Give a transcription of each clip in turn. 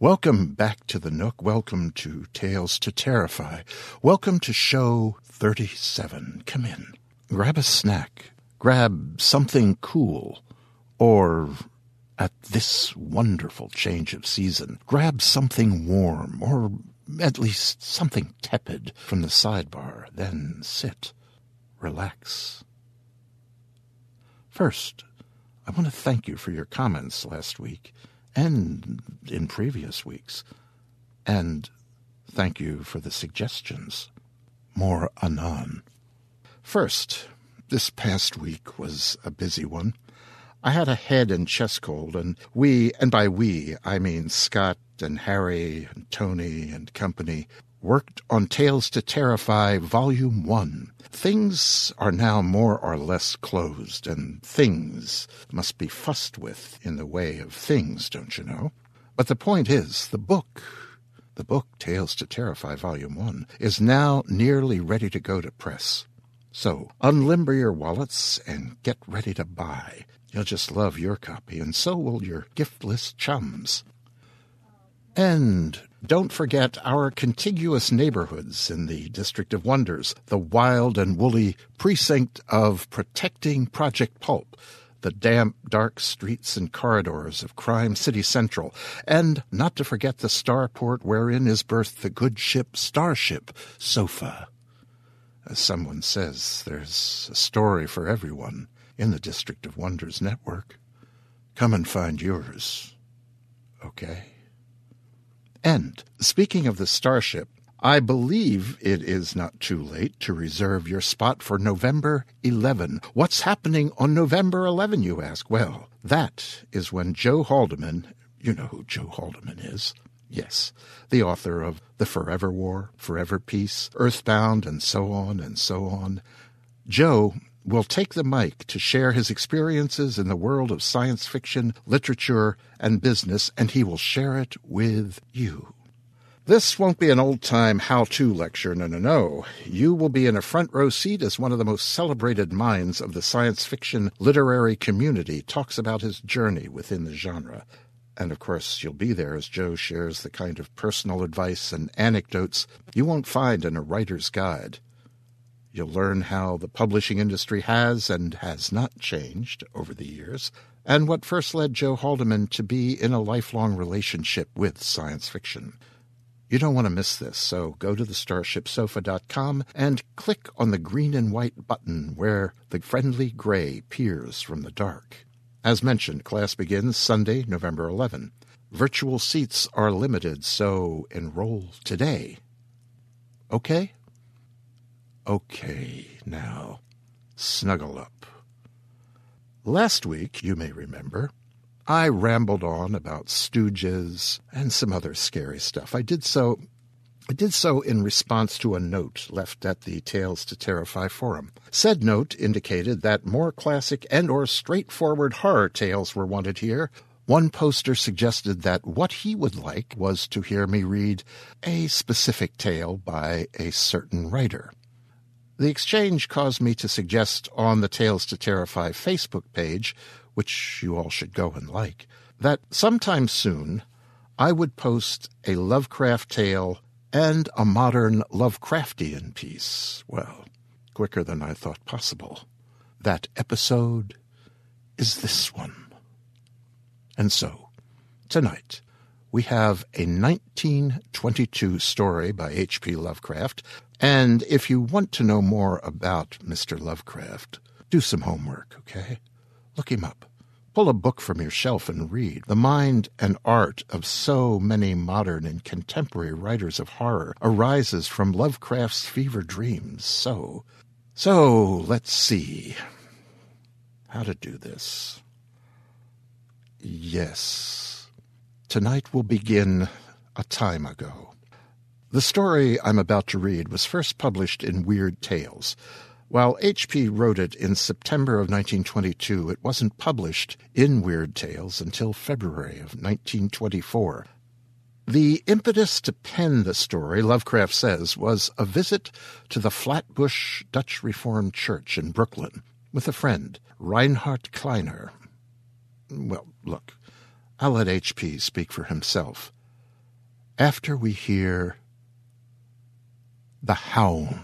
Welcome back to the Nook. Welcome to Tales to Terrify. Welcome to show 37. Come in. Grab a snack. Grab something cool. Or, at this wonderful change of season, grab something warm, or at least something tepid from the sidebar. Then sit. Relax. First, I want to thank you for your comments last week and in previous weeks. And thank you for the suggestions. More anon. First, this past week was a busy one. I had a head and chest cold, and we, and by we, I mean Scott and Harry and Tony and company, worked on Tales to Terrify Volume 1. Things are now more or less closed, and things must be fussed with in the way of things, don't you know? But the point is, the book, the book Tales to Terrify Volume 1, is now nearly ready to go to press. So unlimber your wallets and get ready to buy. You'll just love your copy, and so will your giftless chums. And don't forget our contiguous neighborhoods in the District of Wonders, the wild and woolly precinct of Protecting Project Pulp, the damp, dark streets and corridors of Crime City Central, and not to forget the starport wherein is berthed the good ship Starship Sofa. As someone says, there's a story for everyone in the District of Wonders network. Come and find yours. Okay? And speaking of the Starship, I believe it is not too late to reserve your spot for November 11. What's happening on November 11, you ask? Well, that is when Joe Haldeman, you know who Joe Haldeman is. Yes, the author of The Forever War, Forever Peace, Earthbound, and so on and so on. Joe will take the mic to share his experiences in the world of science fiction, literature, and business, and he will share it with you. This won't be an old time how to lecture, no, no, no. You will be in a front row seat as one of the most celebrated minds of the science fiction literary community talks about his journey within the genre. And of course, you'll be there as Joe shares the kind of personal advice and anecdotes you won't find in a writer's guide. You'll learn how the publishing industry has and has not changed over the years, and what first led Joe Haldeman to be in a lifelong relationship with science fiction. You don't want to miss this, so go to thestarshipsofa.com and click on the green and white button where the friendly gray peers from the dark. As mentioned, class begins Sunday, November 11. Virtual seats are limited, so enroll today. Okay? Okay, now snuggle up. Last week, you may remember, I rambled on about stooges and some other scary stuff. I did so I did so in response to a note left at the Tales to Terrify forum. Said note indicated that more classic and or straightforward horror tales were wanted here. One poster suggested that what he would like was to hear me read a specific tale by a certain writer. The exchange caused me to suggest on the Tales to Terrify Facebook page, which you all should go and like, that sometime soon I would post a Lovecraft tale and a modern Lovecraftian piece. Well, quicker than I thought possible. That episode is this one. And so, tonight, we have a 1922 story by H.P. Lovecraft. And if you want to know more about Mr. Lovecraft, do some homework, okay? Look him up. Pull a book from your shelf and read. The mind and art of so many modern and contemporary writers of horror arises from Lovecraft's fever dreams. So, so let's see how to do this. Yes, tonight will begin a time ago. The story I'm about to read was first published in Weird Tales, while H.P. wrote it in September of 1922, it wasn't published in Weird Tales until February of 1924. The impetus to pen the story, Lovecraft says, was a visit to the Flatbush Dutch Reformed Church in Brooklyn with a friend, Rheinhart Kleiner. Well, look, I'll let H.P. speak for himself. After we hear The Hound.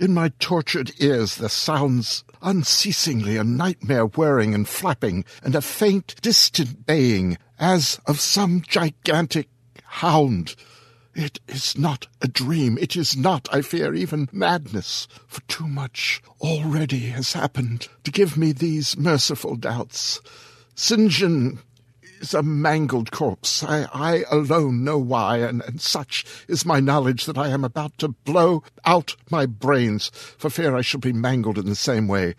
In my tortured ears there sounds unceasingly a nightmare whirring and flapping, and a faint, distant baying, as of some gigantic hound. It is not a dream. It is not, I fear, even madness, for too much already has happened to give me these merciful doubts. St. John is a mangled corpse. I, I alone know why, and, and such is my knowledge that I am about to blow out my brains for fear I shall be mangled in the same way.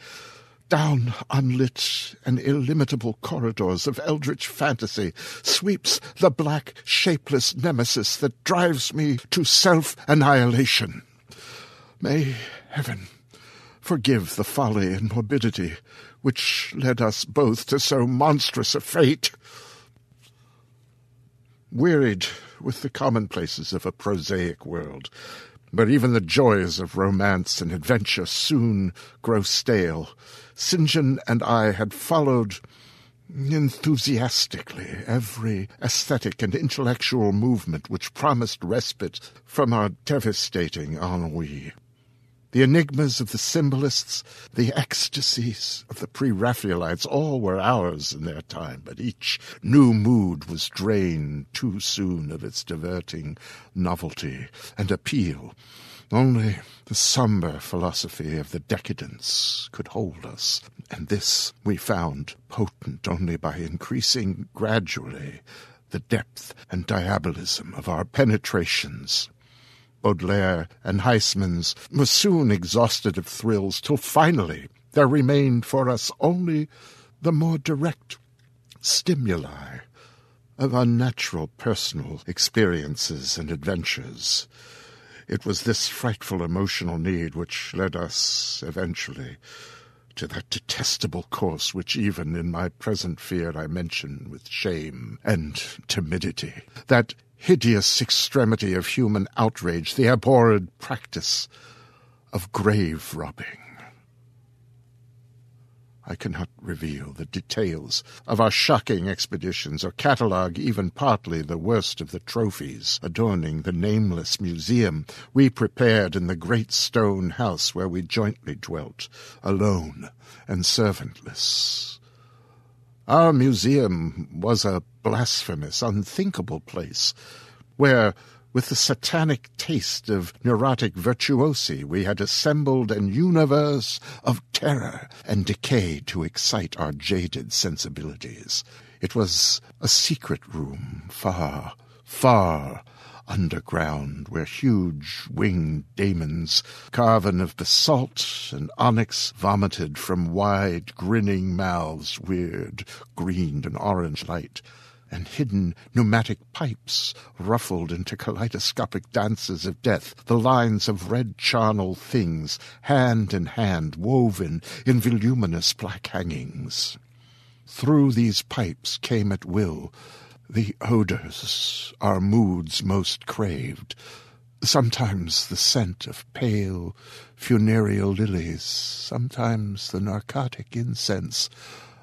Down unlit and illimitable corridors of eldritch fantasy sweeps the black, shapeless nemesis that drives me to self-annihilation. May heaven forgive the folly and morbidity which led us both to so monstrous a fate wearied with the commonplaces of a prosaic world, where even the joys of romance and adventure soon grow stale, St. John and I had followed enthusiastically every aesthetic and intellectual movement which promised respite from our devastating ennui. The enigmas of the symbolists, the ecstasies of the pre-Raphaelites, all were ours in their time, but each new mood was drained too soon of its diverting novelty and appeal. Only the sombre philosophy of the decadence could hold us, and this we found potent only by increasing gradually the depth and diabolism of our penetrations. Baudelaire and Huysmans were soon exhausted of thrills, till finally there remained for us only the more direct stimuli of unnatural personal experiences and adventures. It was this frightful emotional need which led us eventually to that detestable course which even in my present fear I mention with shame and timidity, that hideous extremity of human outrage, the abhorred practice of grave robbing. I cannot reveal the details of our shocking expeditions or catalogue even partly the worst of the trophies adorning the nameless museum we prepared in the great stone house where we jointly dwelt, alone and servantless. Our museum was a blasphemous, unthinkable place where, with the satanic taste of neurotic virtuosi, we had assembled an universe of terror and decay to excite our jaded sensibilities. It was a secret room, far, far underground, where huge winged daemons, carven of basalt and onyx, vomited from wide, grinning mouths weird green and orange light, and hidden pneumatic pipes ruffled into kaleidoscopic dances of death, the lines of red charnel things, hand in hand, woven in voluminous black hangings. Through these pipes came at will the odors our moods most craved, sometimes the scent of pale funereal lilies, sometimes the narcotic incense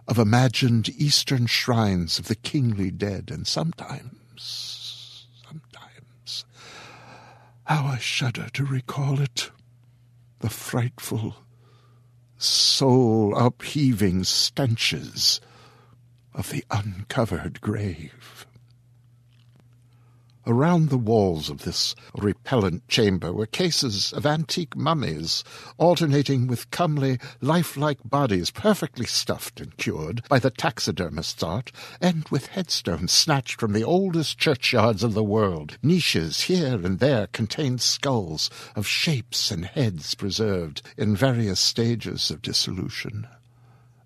of imagined eastern shrines of the kingly dead, and sometimes, sometimes, how I shudder to recall it, the frightful, soul upheaving stenches of the uncovered grave. Around the walls of this repellent chamber were cases of antique mummies, alternating with comely, lifelike bodies perfectly stuffed and cured by the taxidermist's art, and with headstones snatched from the oldest churchyards of the world. Niches here and there contained skulls of shapes and heads preserved in various stages of dissolution.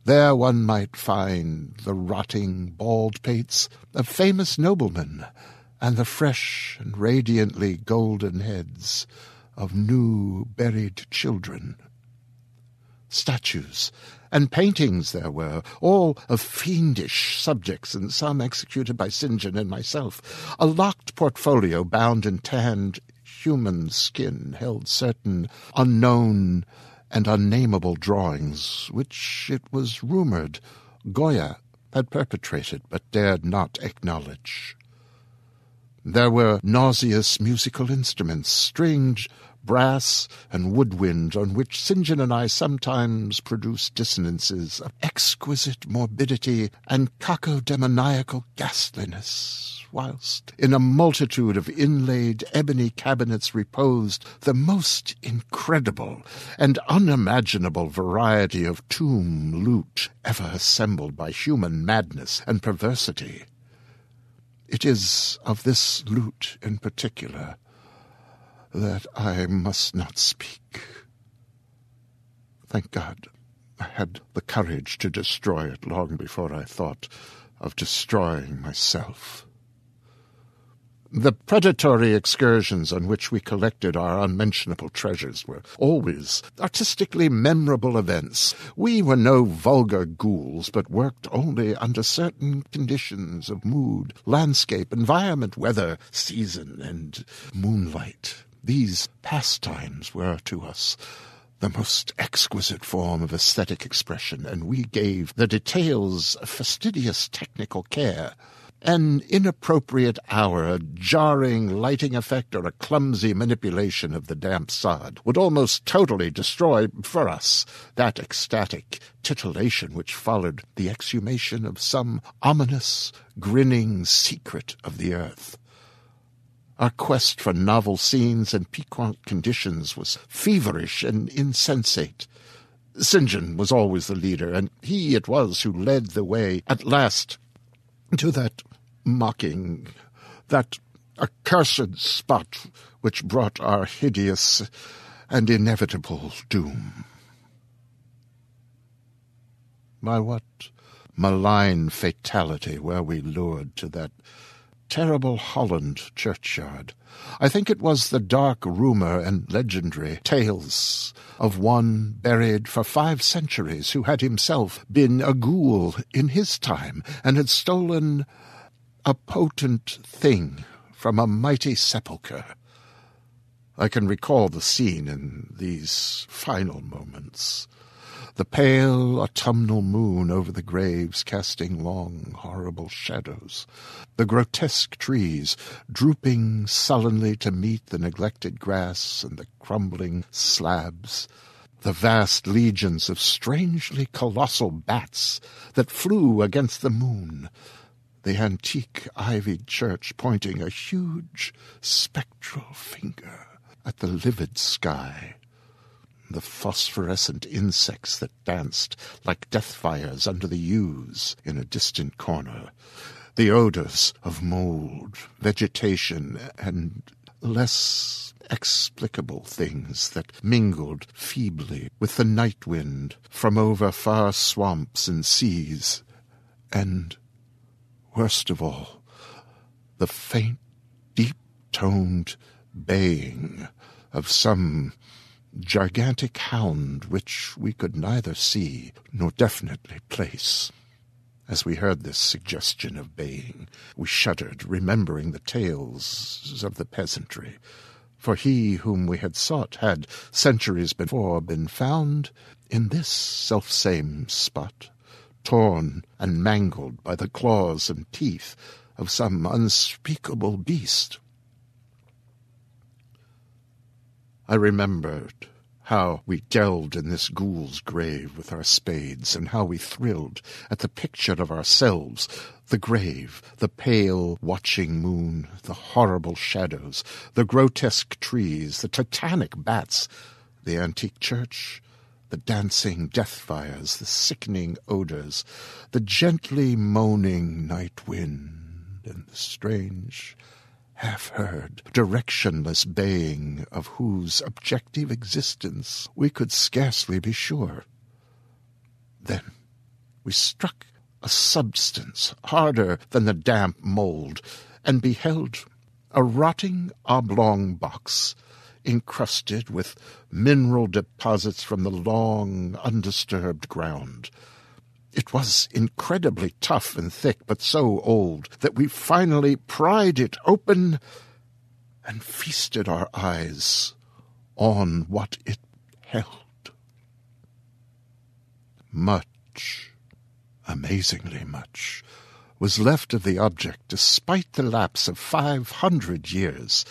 There one might find the rotting bald pates of famous noblemen, and the fresh and radiantly golden heads of new buried children. Statues and paintings there were, all of fiendish subjects, and some executed by St. John and myself. A locked portfolio bound in tanned human skin held certain unknown and unnameable drawings, which it was rumoured Goya had perpetrated but dared not acknowledge. There were nauseous musical instruments, stringed, brass, and woodwind, on which St. John and I sometimes produced dissonances of exquisite morbidity and cacodemoniacal ghastliness whilst in a multitude of inlaid ebony cabinets reposed the most incredible and unimaginable variety of tomb loot ever assembled by human madness and perversity. It is of this loot in particular that I must not speak. Thank God I had the courage to destroy it long before I thought of destroying myself. The predatory excursions on which we collected our unmentionable treasures were always artistically memorable events. We were no vulgar ghouls, but worked only under certain conditions of mood, landscape, environment, weather, season, and moonlight. These pastimes were to us the most exquisite form of aesthetic expression, and we gave the details fastidious technical care. An inappropriate hour, a jarring lighting effect, or a clumsy manipulation of the damp sod would almost totally destroy, for us, that ecstatic titillation which followed the exhumation of some ominous, grinning secret of the earth. Our quest for novel scenes and piquant conditions was feverish and insensate. St. John was always the leader, and he it was who led the way at last to that mocking, that accursed spot which brought our hideous and inevitable doom. By what malign fatality were we lured to that terrible Holland churchyard? I think it was the dark rumour and legendary tales of one buried for five centuries who had himself been a ghoul in his time and had stolen a potent thing from a mighty sepulchre. I can recall the scene in these final moments. The pale autumnal moon over the graves casting long, horrible shadows. The grotesque trees drooping sullenly to meet the neglected grass and the crumbling slabs. the vast legions of strangely colossal bats that flew against the moon, the antique ivied church pointing a huge spectral finger at the livid sky, the phosphorescent insects that danced like death fires under the yews in a distant corner, the odors of mold, vegetation, and less explicable things that mingled feebly with the night wind from over far swamps and seas, and, worst of all, the faint, deep-toned baying of some gigantic hound which we could neither see nor definitely place. As we heard this suggestion of baying, we shuddered, remembering the tales of the peasantry. For he whom we had sought had, centuries before, been found in this selfsame spot, torn and mangled by the claws and teeth of some unspeakable beast. I remembered how we delved in this ghoul's grave with our spades, and how we thrilled at the picture of ourselves, the grave, the pale watching moon, the horrible shadows, the grotesque trees, the titanic bats, the antique church, the dancing death fires, the sickening odors, the gently moaning night wind, and the strange half-heard, directionless baying of whose objective existence we could scarcely be sure. Then we struck a substance harder than the damp mould, and beheld a rotting oblong box encrusted with mineral deposits from the long, undisturbed ground. It was incredibly tough and thick, but so old that we finally pried it open and feasted our eyes on what it held. Much, amazingly much, was left of the object despite the lapse of five hundred years.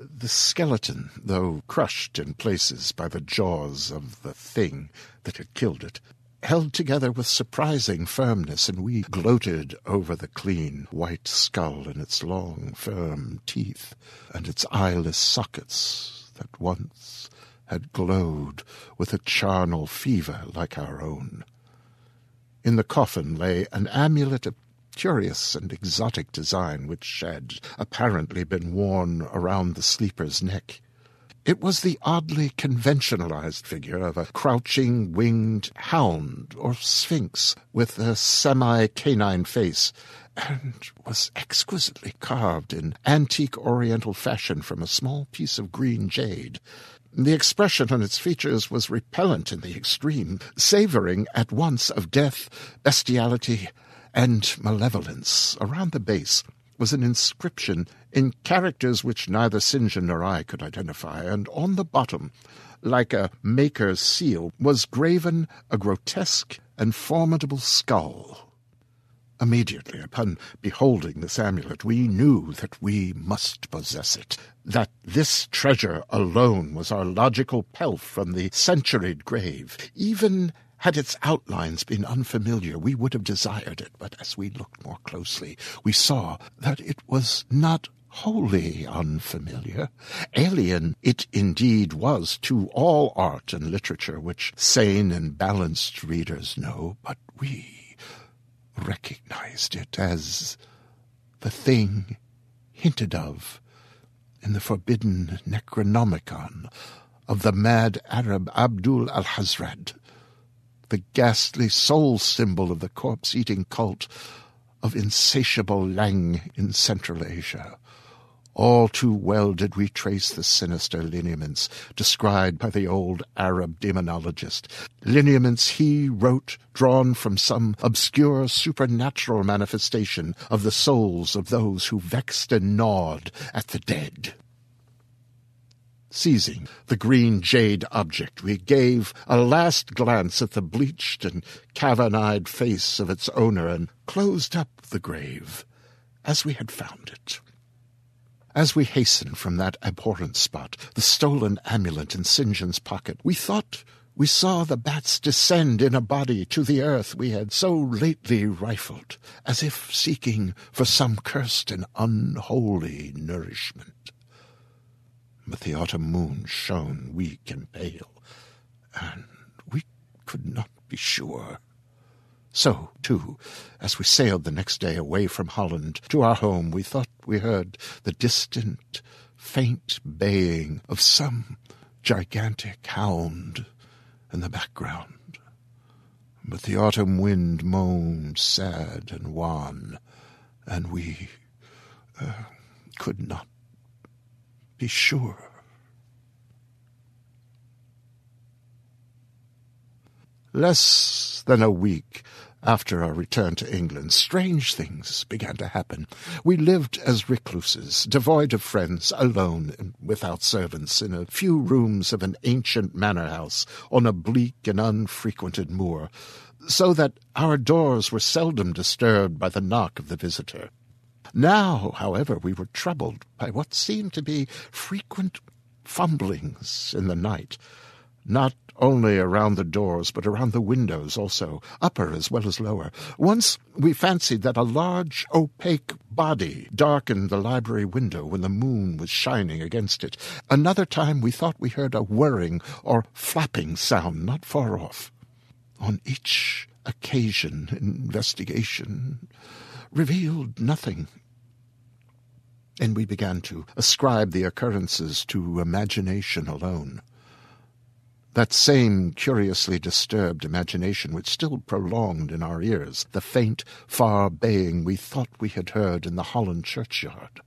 The skeleton, though crushed in places by the jaws of the thing that had killed it, held together with surprising firmness, and we gloated over the clean white skull and its long, firm teeth, and its eyeless sockets that once had glowed with a charnel fever like our own. In the coffin lay an amulet of curious and exotic design which had apparently been worn around the sleeper's neck. It was the oddly conventionalized figure of a crouching winged hound or sphinx with a semi-canine face, and was exquisitely carved in antique oriental fashion from a small piece of green jade. The expression on its features was repellent in the extreme, savouring at once of death, bestiality, and malevolence. Around the base was an inscription in characters which neither St. John nor I could identify, and on the bottom, like a maker's seal, was graven a grotesque and formidable skull. Immediately upon beholding this amulet, we knew that we must possess it, that this treasure alone was our logical pelf from the centuried grave, even had its outlines been unfamiliar, we would have desired it, but as we looked more closely, we saw that it was not wholly unfamiliar. Alien it indeed was to all art and literature which sane and balanced readers know, but we recognized it as the thing hinted of in the forbidden Necronomicon of the mad Arab Abdul Alhazred, the ghastly soul symbol of the corpse-eating cult of insatiable Leng in Central Asia. All too well did we trace the sinister lineaments described by the old Arab demonologist, lineaments he wrote drawn from some obscure supernatural manifestation of the souls of those who vexed and gnawed at the dead. Seizing the green jade object, we gave a last glance at the bleached and cavern-eyed face of its owner and closed up the grave as we had found it. As we hastened from that abhorrent spot, the stolen amulet in St. John's pocket, we thought we saw the bats descend in a body to the earth we had so lately rifled, as if seeking for some cursed and unholy nourishment. But the autumn moon shone weak and pale, and we could not be sure. So, too, as we sailed the next day away from Holland to our home, we thought we heard the distant, faint baying of some gigantic hound in the background. But the autumn wind moaned sad and wan, and we uh, could not be sure. Less than a week after our return to England, strange things began to happen. We lived as recluses, devoid of friends, alone and without servants, in a few rooms of an ancient manor house on a bleak and unfrequented moor, so that our doors were seldom disturbed by the knock of the visitor. Now, however, we were troubled by what seemed to be frequent fumblings in the night, not only around the doors, but around the windows also, upper as well as lower. Once we fancied that a large, opaque body darkened the library window when the moon was shining against it. Another time we thought we heard a whirring or flapping sound not far off. On each occasion, investigation revealed nothing. And we began to ascribe the occurrences to imagination alone that same curiously disturbed imagination which still prolonged in our ears the faint, far baying we thought we had heard in the Holland churchyard.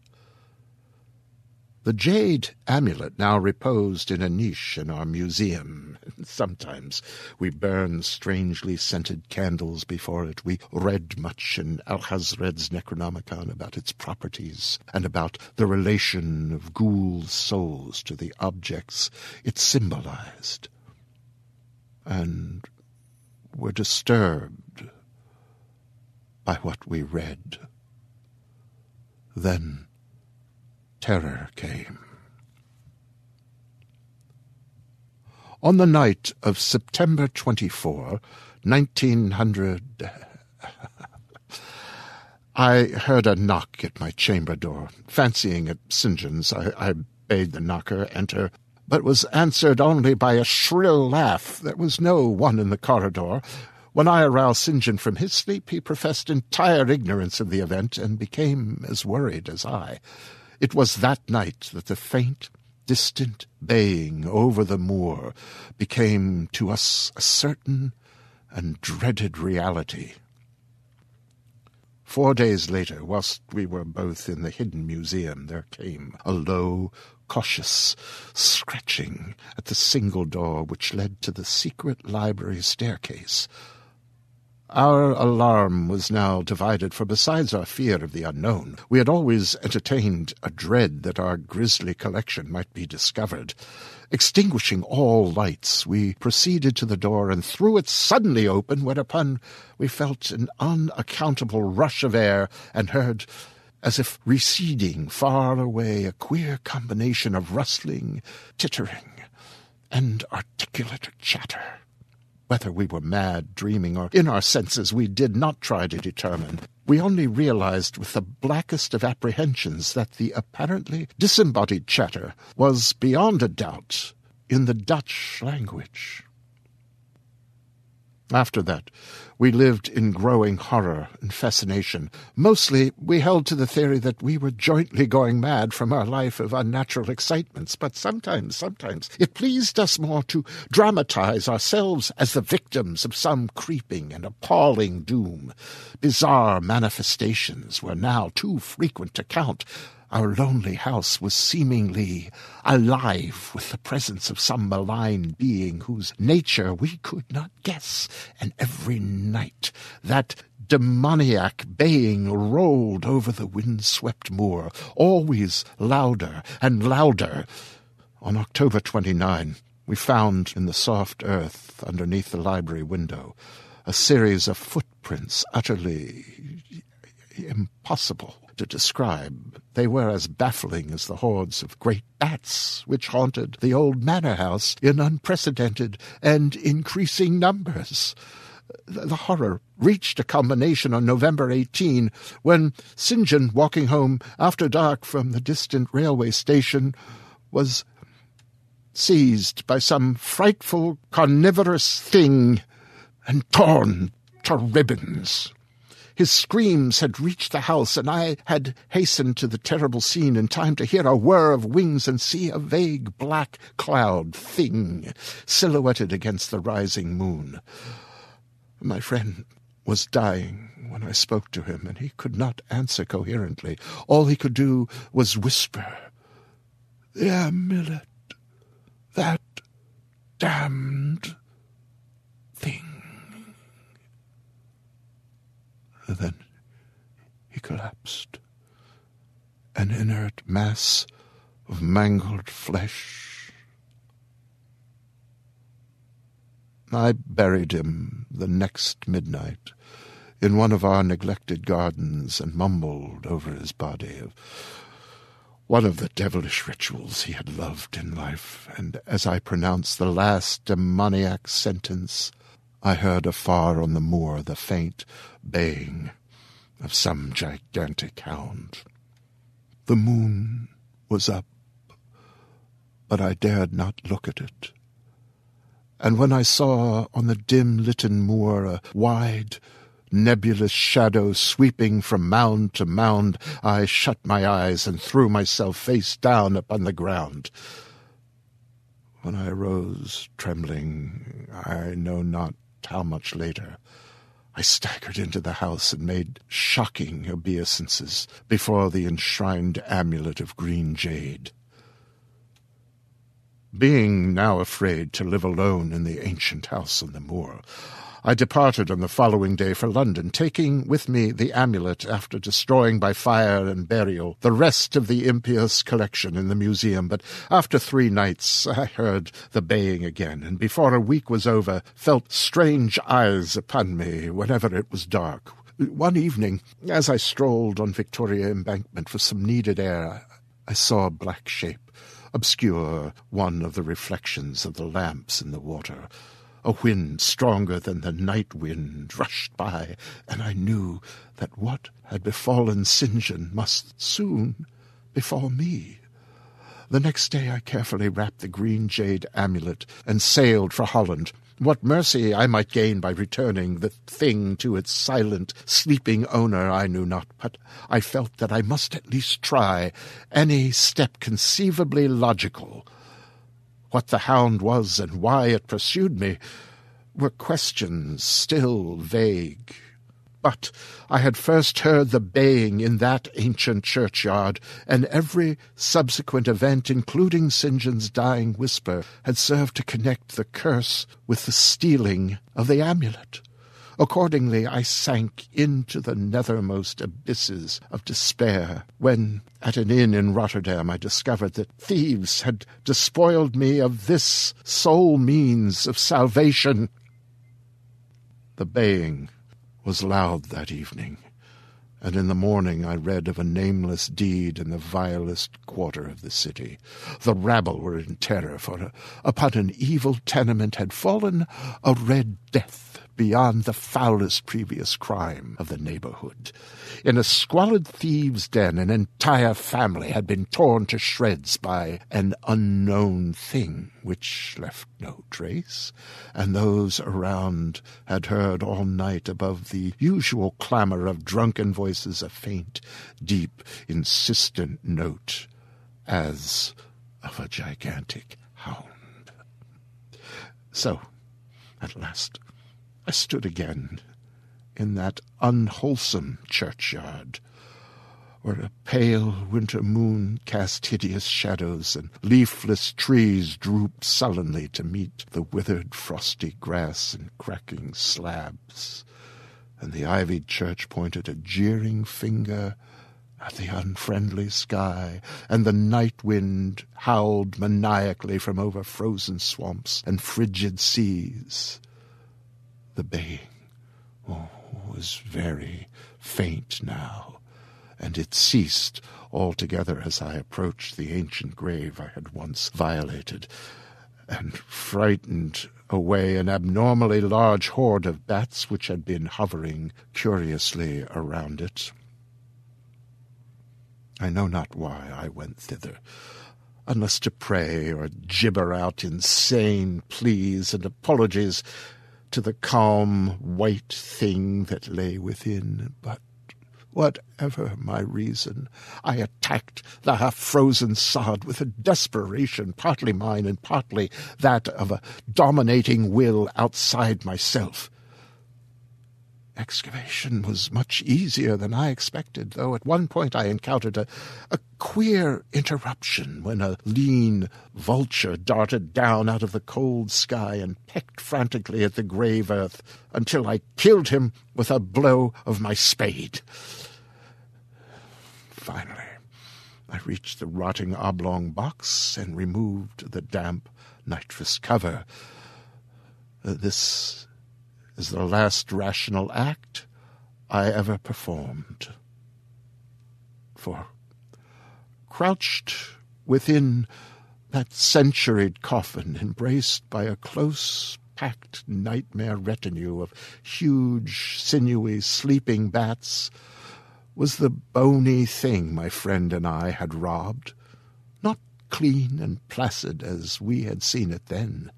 The jade amulet now reposed in a niche in our museum. Sometimes we burned strangely scented candles before it. We read much in Alhazred's Necronomicon about its properties and about the relation of ghouls' souls to the objects it symbolized. And were disturbed by what we read. Then terror came. On the night of September 24, 1900, I heard a knock at my chamber door. Fancying it St. John's, I, I bade the knocker enter, but was answered only by a shrill laugh. There was no one in the corridor. When I aroused St. John from his sleep, he professed entire ignorance of the event and became as worried as I. It was that night that the faint, distant baying over the moor became to us a certain and dreaded reality. Four days later, whilst we were both in the hidden museum, there came a low, cautious scratching at the single door which led to the secret library staircase. Our alarm was now divided, for besides our fear of the unknown, we had always entertained a dread that our grisly collection might be discovered. Extinguishing all lights, we proceeded to the door and threw it suddenly open, whereupon we felt an unaccountable rush of air and heard, as if receding far away, a queer combination of rustling, tittering, and articulate chatter. Whether we were mad, dreaming, or in our senses, we did not try to determine. We only realized with the blackest of apprehensions that the apparently disembodied chatter was beyond a doubt in the Dutch language. After that, we lived in growing horror and fascination. Mostly, we held to the theory that we were jointly going mad from our life of unnatural excitements, but sometimes, sometimes, it pleased us more to dramatize ourselves as the victims of some creeping and appalling doom. Bizarre manifestations were now too frequent to count. Our lonely house was seemingly alive with the presence of some malign being whose nature we could not guess, and every night that demoniac baying rolled over the wind-swept moor, always louder and louder. On October 29, we found in the soft earth underneath the library window a series of footprints utterly impossible to describe. They were as baffling as the hordes of great bats which haunted the old manor house in unprecedented and increasing numbers. The horror reached a culmination on November 18 when St. John, walking home after dark from the distant railway station, was seized by some frightful carnivorous thing and torn to ribbons. His screams had reached the house, and I had hastened to the terrible scene in time to hear a whir of wings and see a vague black cloud thing silhouetted against the rising moon. My friend was dying when I spoke to him, and he could not answer coherently. All he could do was whisper, The amulet, that damned thing. Then he collapsed, an inert mass of mangled flesh. I buried him the next midnight in one of our neglected gardens and mumbled over his body of one of the devilish rituals he had loved in life, and as I pronounced the last demoniac sentence, I heard afar on the moor the faint baying of some gigantic hound. The moon was up, but I dared not look at it. And when I saw on the dim litten moor a wide, nebulous shadow sweeping from mound to mound, I shut my eyes and threw myself face down upon the ground. When I arose, trembling, I know not how much later, I staggered into the house and made shocking obeisances before the enshrined amulet of green jade. Being now afraid to live alone in the ancient house on the moor, I departed on the following day for London, taking with me the amulet after destroying by fire and burial the rest of the impious collection in the museum. But after three nights I heard the baying again, and before a week was over felt strange eyes upon me whenever it was dark. One evening, as I strolled on Victoria Embankment for some needed air, I saw a black shape obscure one of the reflections of the lamps in the water. A wind stronger than the night wind rushed by, and I knew that what had befallen St. John must soon befall me. The next day I carefully wrapped the green jade amulet and sailed for Holland. What mercy I might gain by returning the thing to its silent, sleeping owner I knew not, but I felt that I must at least try any step conceivably logical what the hound was and why it pursued me were questions still vague. But I had first heard the baying in that ancient churchyard, and every subsequent event, including St. John's dying whisper, had served to connect the curse with the stealing of the amulet. Accordingly, I sank into the nethermost abysses of despair when, at an inn in Rotterdam, I discovered that thieves had despoiled me of this sole means of salvation. The baying was loud that evening, and in the morning I read of a nameless deed in the vilest quarter of the city. The rabble were in terror, for upon an evil tenement had fallen a red death beyond the foulest previous crime of the neighborhood. In a squalid thieves' den, an entire family had been torn to shreds by an unknown thing which left no trace, and those around had heard all night above the usual clamor of drunken voices a faint, deep, insistent note, as of a gigantic hound. So, at last, I stood again in that unwholesome churchyard, where a pale winter moon cast hideous shadows, and leafless trees drooped sullenly to meet the withered frosty grass and cracking slabs, and the ivied church pointed a jeering finger at the unfriendly sky, and the night wind howled maniacally from over frozen swamps and frigid seas the baying oh, was very faint now, and it ceased altogether as I approached the ancient grave I had once violated, and frightened away an abnormally large horde of bats which had been hovering curiously around it. I know not why I went thither, unless to pray or gibber out insane pleas and apologies to the calm white thing that lay within, but whatever my reason, I attacked the half-frozen sod with a desperation partly mine and partly that of a dominating will outside myself. Excavation was much easier than I expected, though at one point I encountered a, a queer interruption when a lean vulture darted down out of the cold sky and pecked frantically at the grave earth until I killed him with a blow of my spade. Finally, I reached the rotting oblong box and removed the damp nitrous cover. This is the last rational act I ever performed. For, crouched within that centuried coffin, embraced by a close packed nightmare retinue of huge, sinewy, sleeping bats, was the bony thing my friend and I had robbed, not clean and placid as we had seen it then,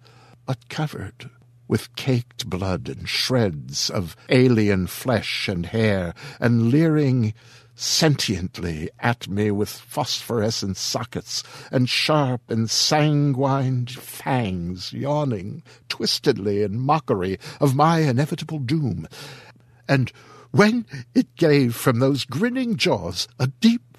but covered with caked blood and shreds of alien flesh and hair, and leering sentiently at me with phosphorescent sockets and sharp and sanguined fangs yawning twistedly in mockery of my inevitable doom. And when it gave from those grinning jaws a deep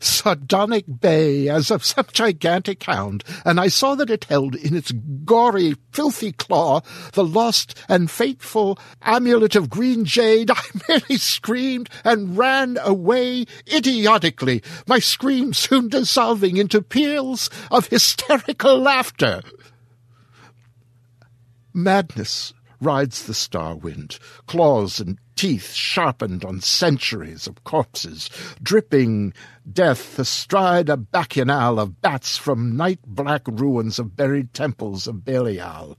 sardonic bay as of some gigantic hound, and I saw that it held in its gory, filthy claw the lost and fateful amulet of green jade, I merely screamed and ran away idiotically, my scream soon dissolving into peals of hysterical laughter. Madness rides the star wind, claws and teeth sharpened on centuries of corpses, dripping death astride a bacchanal of bats from night-black ruins of buried temples of Belial.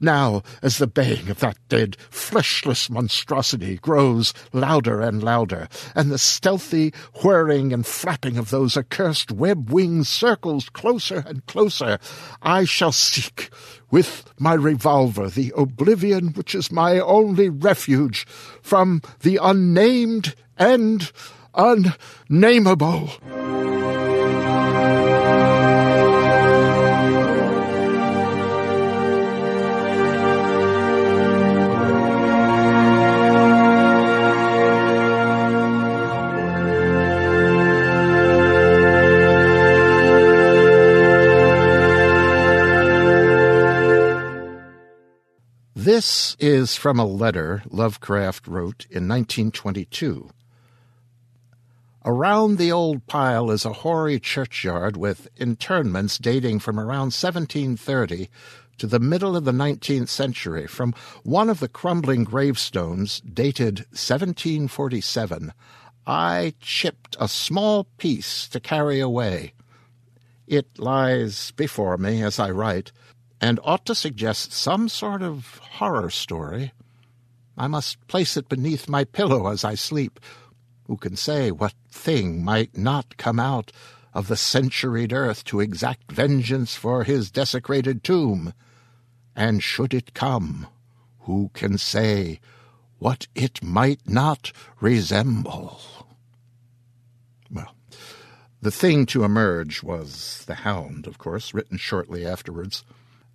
Now, as the baying of that dead, fleshless monstrosity grows louder and louder, and the stealthy whirring and flapping of those accursed web wings circles closer and closer, I shall seek with my revolver the oblivion which is my only refuge from the unnamed and unnameable. This is from a letter Lovecraft wrote in 1922. Around the old pile is a hoary churchyard with interments dating from around 1730 to the middle of the 19th century. From one of the crumbling gravestones, dated 1747, I chipped a small piece to carry away. It lies before me as I write, and ought to suggest some sort of horror story. I must place it beneath my pillow as I sleep. Who can say what thing might not come out of the centuried earth to exact vengeance for his desecrated tomb? And should it come, who can say what it might not resemble? Well, the thing to emerge was The Hound, of course, written shortly afterwards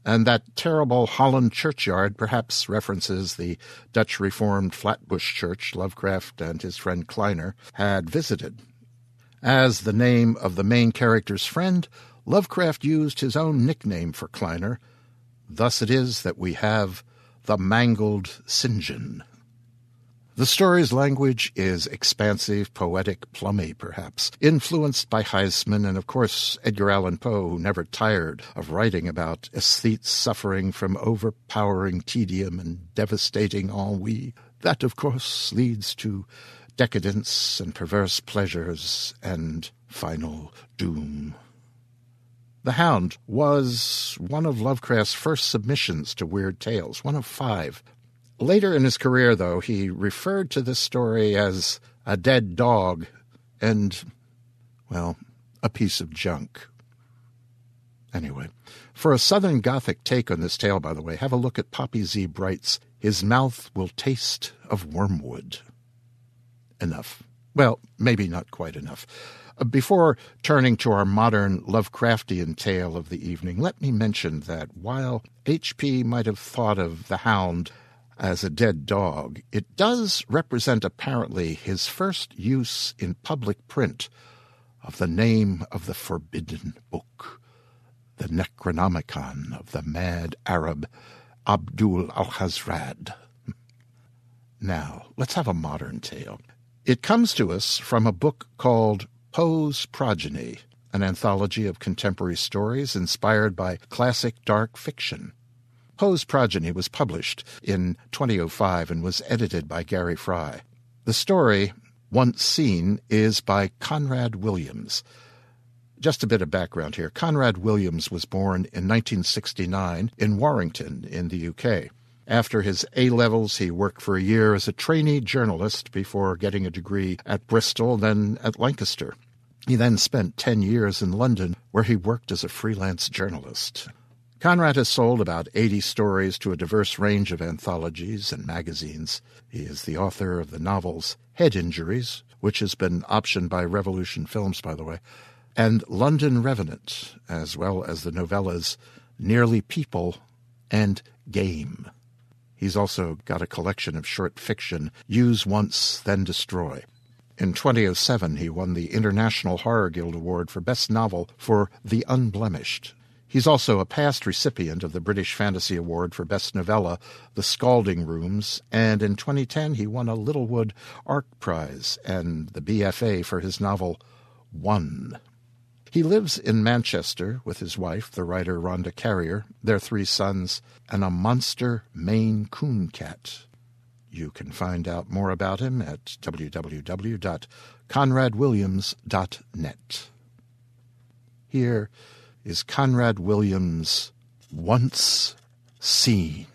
and that terrible Holland churchyard perhaps references the Dutch Reformed Flatbush Church Lovecraft and his friend Kleiner had visited. As the name of the main character's friend, Lovecraft used his own nickname for Kleiner. Thus it is that we have the mangled St. John. The story's language is expansive, poetic, plummy, perhaps, influenced by Huysmans and, of course, Edgar Allan Poe, who never tired of writing about aesthetes suffering from overpowering tedium and devastating ennui. That, of course, leads to decadence and perverse pleasures and final doom. The Hound was one of Lovecraft's first submissions to Weird Tales, one of five. Later in his career, though, he referred to this story as a dead dog and, well, a piece of junk. Anyway, for a Southern Gothic take on this tale, by the way, have a look at Poppy Z. Brite's His Mouth Will Taste of Wormwood. Enough. Well, maybe not quite enough. Uh, before turning to our modern Lovecraftian tale of the evening, let me mention that while H.P. might have thought of the hound as a dead dog, it does represent apparently his first use in public print of the name of the forbidden book, the Necronomicon of the mad Arab Abdul al Alhazred. Now, let's have a modern tale. It comes to us from a book called Poe's Progeny, an anthology of contemporary stories inspired by classic dark fiction. Poe's Progeny was published in 2005 and was edited by Gary Fry. The story, once seen, is by Conrad Williams. Just a bit of background here. Conrad Williams was born in 1969 in Warrington, in the UK. After his A levels, he worked for a year as a trainee journalist before getting a degree at Bristol, then at Lancaster. He then spent 10 years in London, where he worked as a freelance journalist. Conrad has sold about 80 stories to a diverse range of anthologies and magazines. He is the author of the novels Head Injuries, which has been optioned by Revolution Films, by the way, and London Revenant, as well as the novellas Nearly People and Game. He's also got a collection of short fiction, Use Once, Then Destroy. In 2007, he won the International Horror Guild Award for Best Novel for The Unblemished, He's also a past recipient of the British Fantasy Award for Best Novella, The Scalding Rooms, and in 2010 he won a Littlewood Arc Prize and the BFA for his novel One. He lives in Manchester with his wife, the writer Rhonda Carrier, their three sons, and a monster Maine Coon cat. You can find out more about him at www.conradwilliams.net. Here is Conrad Williams' Once Seen.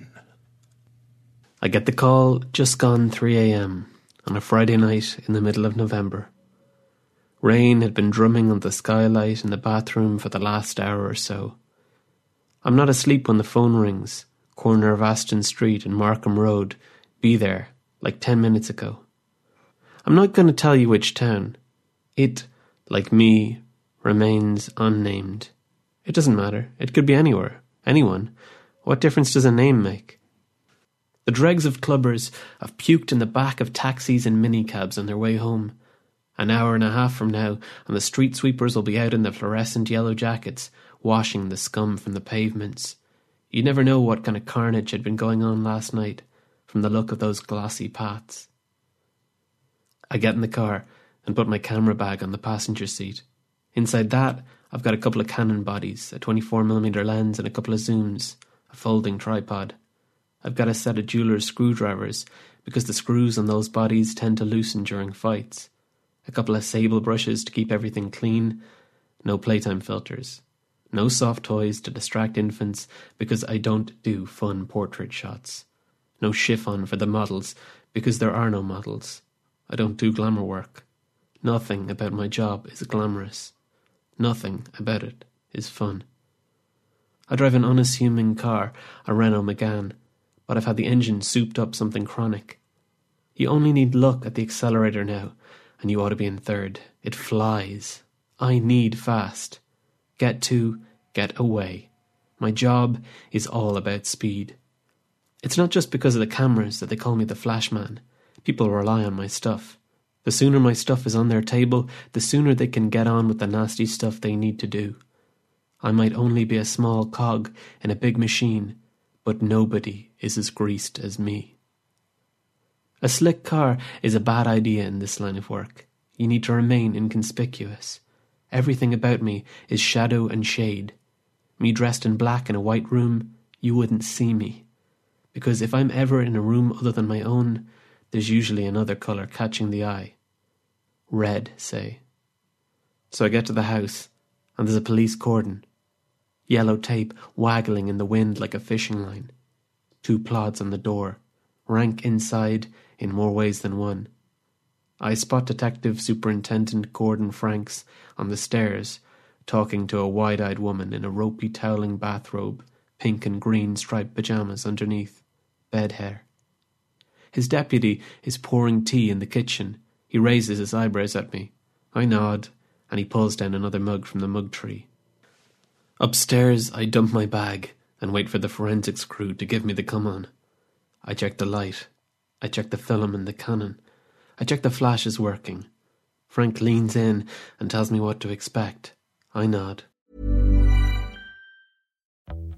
I get the call just gone 3 a.m. on a Friday night in the middle of November. Rain had been drumming on the skylight in the bathroom for the last hour or so. I'm not asleep when the phone rings, corner of Aston Street and Markham Road. Be there, like ten minutes ago. I'm not going to tell you which town. It, like me, remains unnamed. It doesn't matter. It could be anywhere. Anyone. What difference does a name make? The dregs of clubbers have puked in the back of taxis and minicabs on their way home. An hour and a half from now, and the street sweepers will be out in their fluorescent yellow jackets, washing the scum from the pavements. You never know what kind of carnage had been going on last night, from the look of those glossy paths. I get in the car and put my camera bag on the passenger seat. Inside that, I've got a couple of Canon bodies, a 24mm lens, and a couple of zooms, a folding tripod. I've got a set of jeweler's screwdrivers because the screws on those bodies tend to loosen during fights. A couple of sable brushes to keep everything clean. No playtime filters. No soft toys to distract infants because I don't do fun portrait shots. No chiffon for the models because there are no models. I don't do glamour work. Nothing about my job is glamorous. Nothing about it is fun. I drive an unassuming car, a Renault Megane, but I've had the engine souped up something chronic. You only need look at the accelerator now, and you ought to be in third. It flies. I need fast. Get to, get away. My job is all about speed. It's not just because of the cameras that they call me the Flashman. People rely on my stuff. The sooner my stuff is on their table, the sooner they can get on with the nasty stuff they need to do. I might only be a small cog in a big machine, but nobody is as greased as me. A slick car is a bad idea in this line of work. You need to remain inconspicuous. Everything about me is shadow and shade. Me dressed in black in a white room, you wouldn't see me. Because if I'm ever in a room other than my own, there's usually another colour catching the eye. Red, say. So I get to the house, and there's a police cordon. Yellow tape waggling in the wind like a fishing line. Two plods on the door, rank inside in more ways than one. I spot Detective Superintendent Gordon Franks on the stairs talking to a wide eyed woman in a ropey toweling bathrobe, pink and green striped pyjamas underneath, bed hair. His deputy is pouring tea in the kitchen. He raises his eyebrows at me. I nod, and he pulls down another mug from the mug tree. Upstairs, I dump my bag and wait for the forensics crew to give me the come on. I check the light. I check the film and the Canon. I check the flash is working. Frank leans in and tells me what to expect. I nod.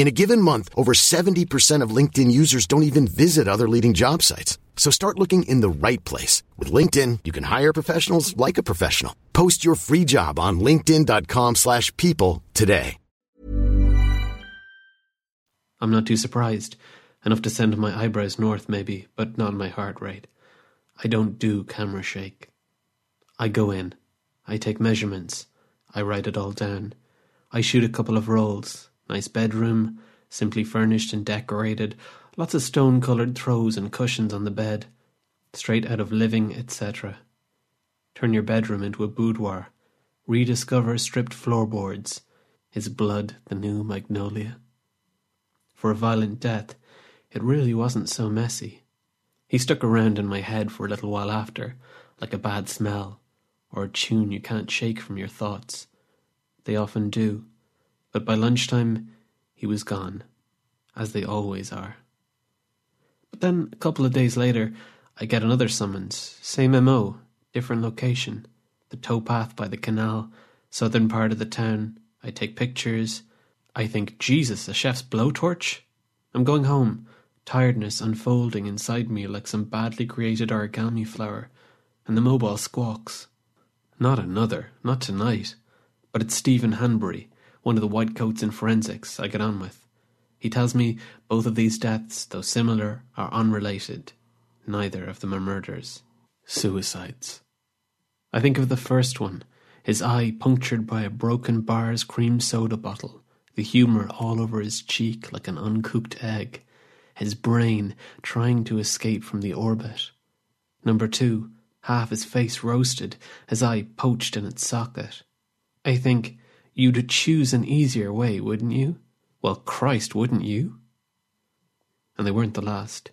In a given month, over 70% of LinkedIn users don't even visit other leading job sites. So start looking in the right place. With LinkedIn, you can hire professionals like a professional. Post your free job on linkedin.com slash people today. I'm not too surprised. Enough to send my eyebrows north, maybe, but not my heart rate. I don't do camera shake. I go in. I take measurements. I write it all down. I shoot a couple of rolls. Nice bedroom, simply furnished and decorated. Lots of stone coloured throws and cushions on the bed. Straight out of living, etc. Turn your bedroom into a boudoir. Rediscover stripped floorboards. His blood the new magnolia. For a violent death, it really wasn't so messy. He stuck around in my head for a little while after, like a bad smell, or a tune you can't shake from your thoughts. They often do, but by lunchtime he was gone, as they always are. But then, a couple of days later, I get another summons, same MO, different location, the towpath by the canal, southern part of the town. I take pictures. I think, Jesus, a chef's blowtorch? I'm going home tiredness unfolding inside me like some badly created origami flower, and the mobile squawks. Not another, not tonight. But it's Stephen Hanbury, one of the white coats in forensics I get on with. He tells me both of these deaths, though similar, are unrelated. Neither of them are murders. Suicides. I think of the first one, his eye punctured by a broken Barr's cream soda bottle, the humour all over his cheek like an uncooked egg, his brain trying to escape from the orbit. Number two, half his face roasted, his eye poached in its socket. I think you'd choose an easier way, wouldn't you? Well, Christ, wouldn't you? And they weren't the last.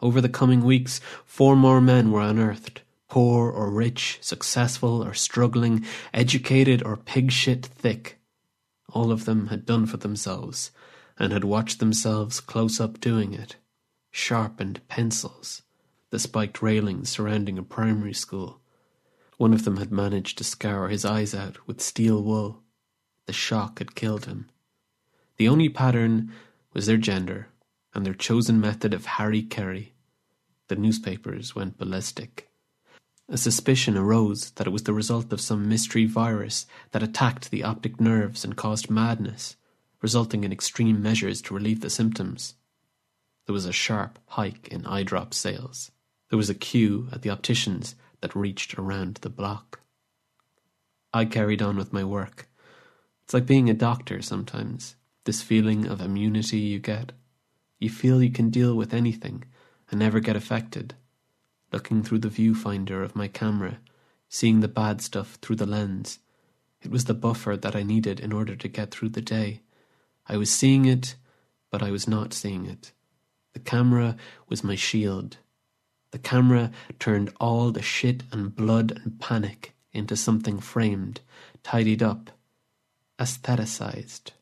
Over the coming weeks, four more men were unearthed. Poor or rich, successful or struggling, educated or pig shit thick. All of them had done for themselves, and had watched themselves close up doing it. Sharpened pencils, the spiked railings surrounding a primary school. One of them had managed to scour his eyes out with steel wool. The shock had killed him. The only pattern was their gender and their chosen method of hari-kari. The newspapers went ballistic. A suspicion arose that it was the result of some mystery virus that attacked the optic nerves and caused madness, resulting in extreme measures to relieve the symptoms. There was a sharp hike in eye drop sales. There was a queue at the optician's that reached around the block. I carried on with my work. It's like being a doctor sometimes, this feeling of immunity you get. You feel you can deal with anything and never get affected. Looking through the viewfinder of my camera, seeing the bad stuff through the lens, it was the buffer that I needed in order to get through the day. I was seeing it, but I was not seeing it. The camera was my shield. The camera turned all the shit and blood and panic into something framed, tidied up, aestheticized.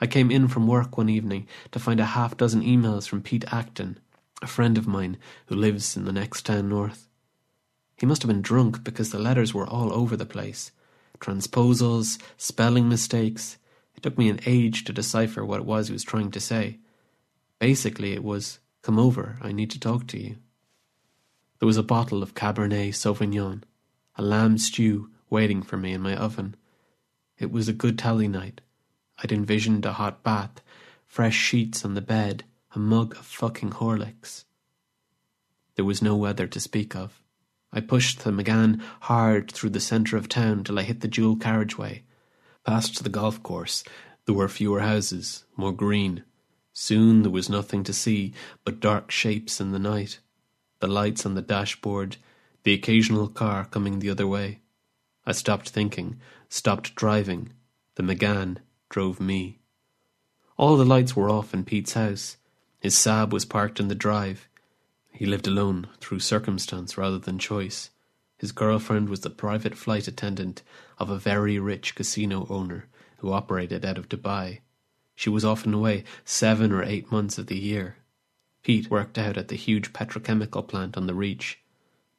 I came in from work one evening to find a half dozen emails from Pete Acton, a friend of mine who lives in the next town north. He must have been drunk because the letters were all over the place transposals, spelling mistakes. It took me an age to decipher what it was he was trying to say. Basically, it was, Come over, I need to talk to you. There was a bottle of Cabernet Sauvignon, a lamb stew waiting for me in my oven. It was a good tally night. I'd envisioned a hot bath, fresh sheets on the bed, a mug of fucking Horlicks. There was no weather to speak of. I pushed the Megane hard through the centre of town till I hit the dual carriageway. Past the golf course, there were fewer houses, more green. Soon there was nothing to see but dark shapes in the night, the lights on the dashboard, the occasional car coming the other way. I stopped thinking, stopped driving. The Megane drove me. All the lights were off in Pete's house. His Saab was parked in the drive. He lived alone through circumstance rather than choice. His girlfriend was the private flight attendant of a very rich casino owner who operated out of Dubai. She was often away seven or eight months of the year. Pete worked out at the huge petrochemical plant on the Reach.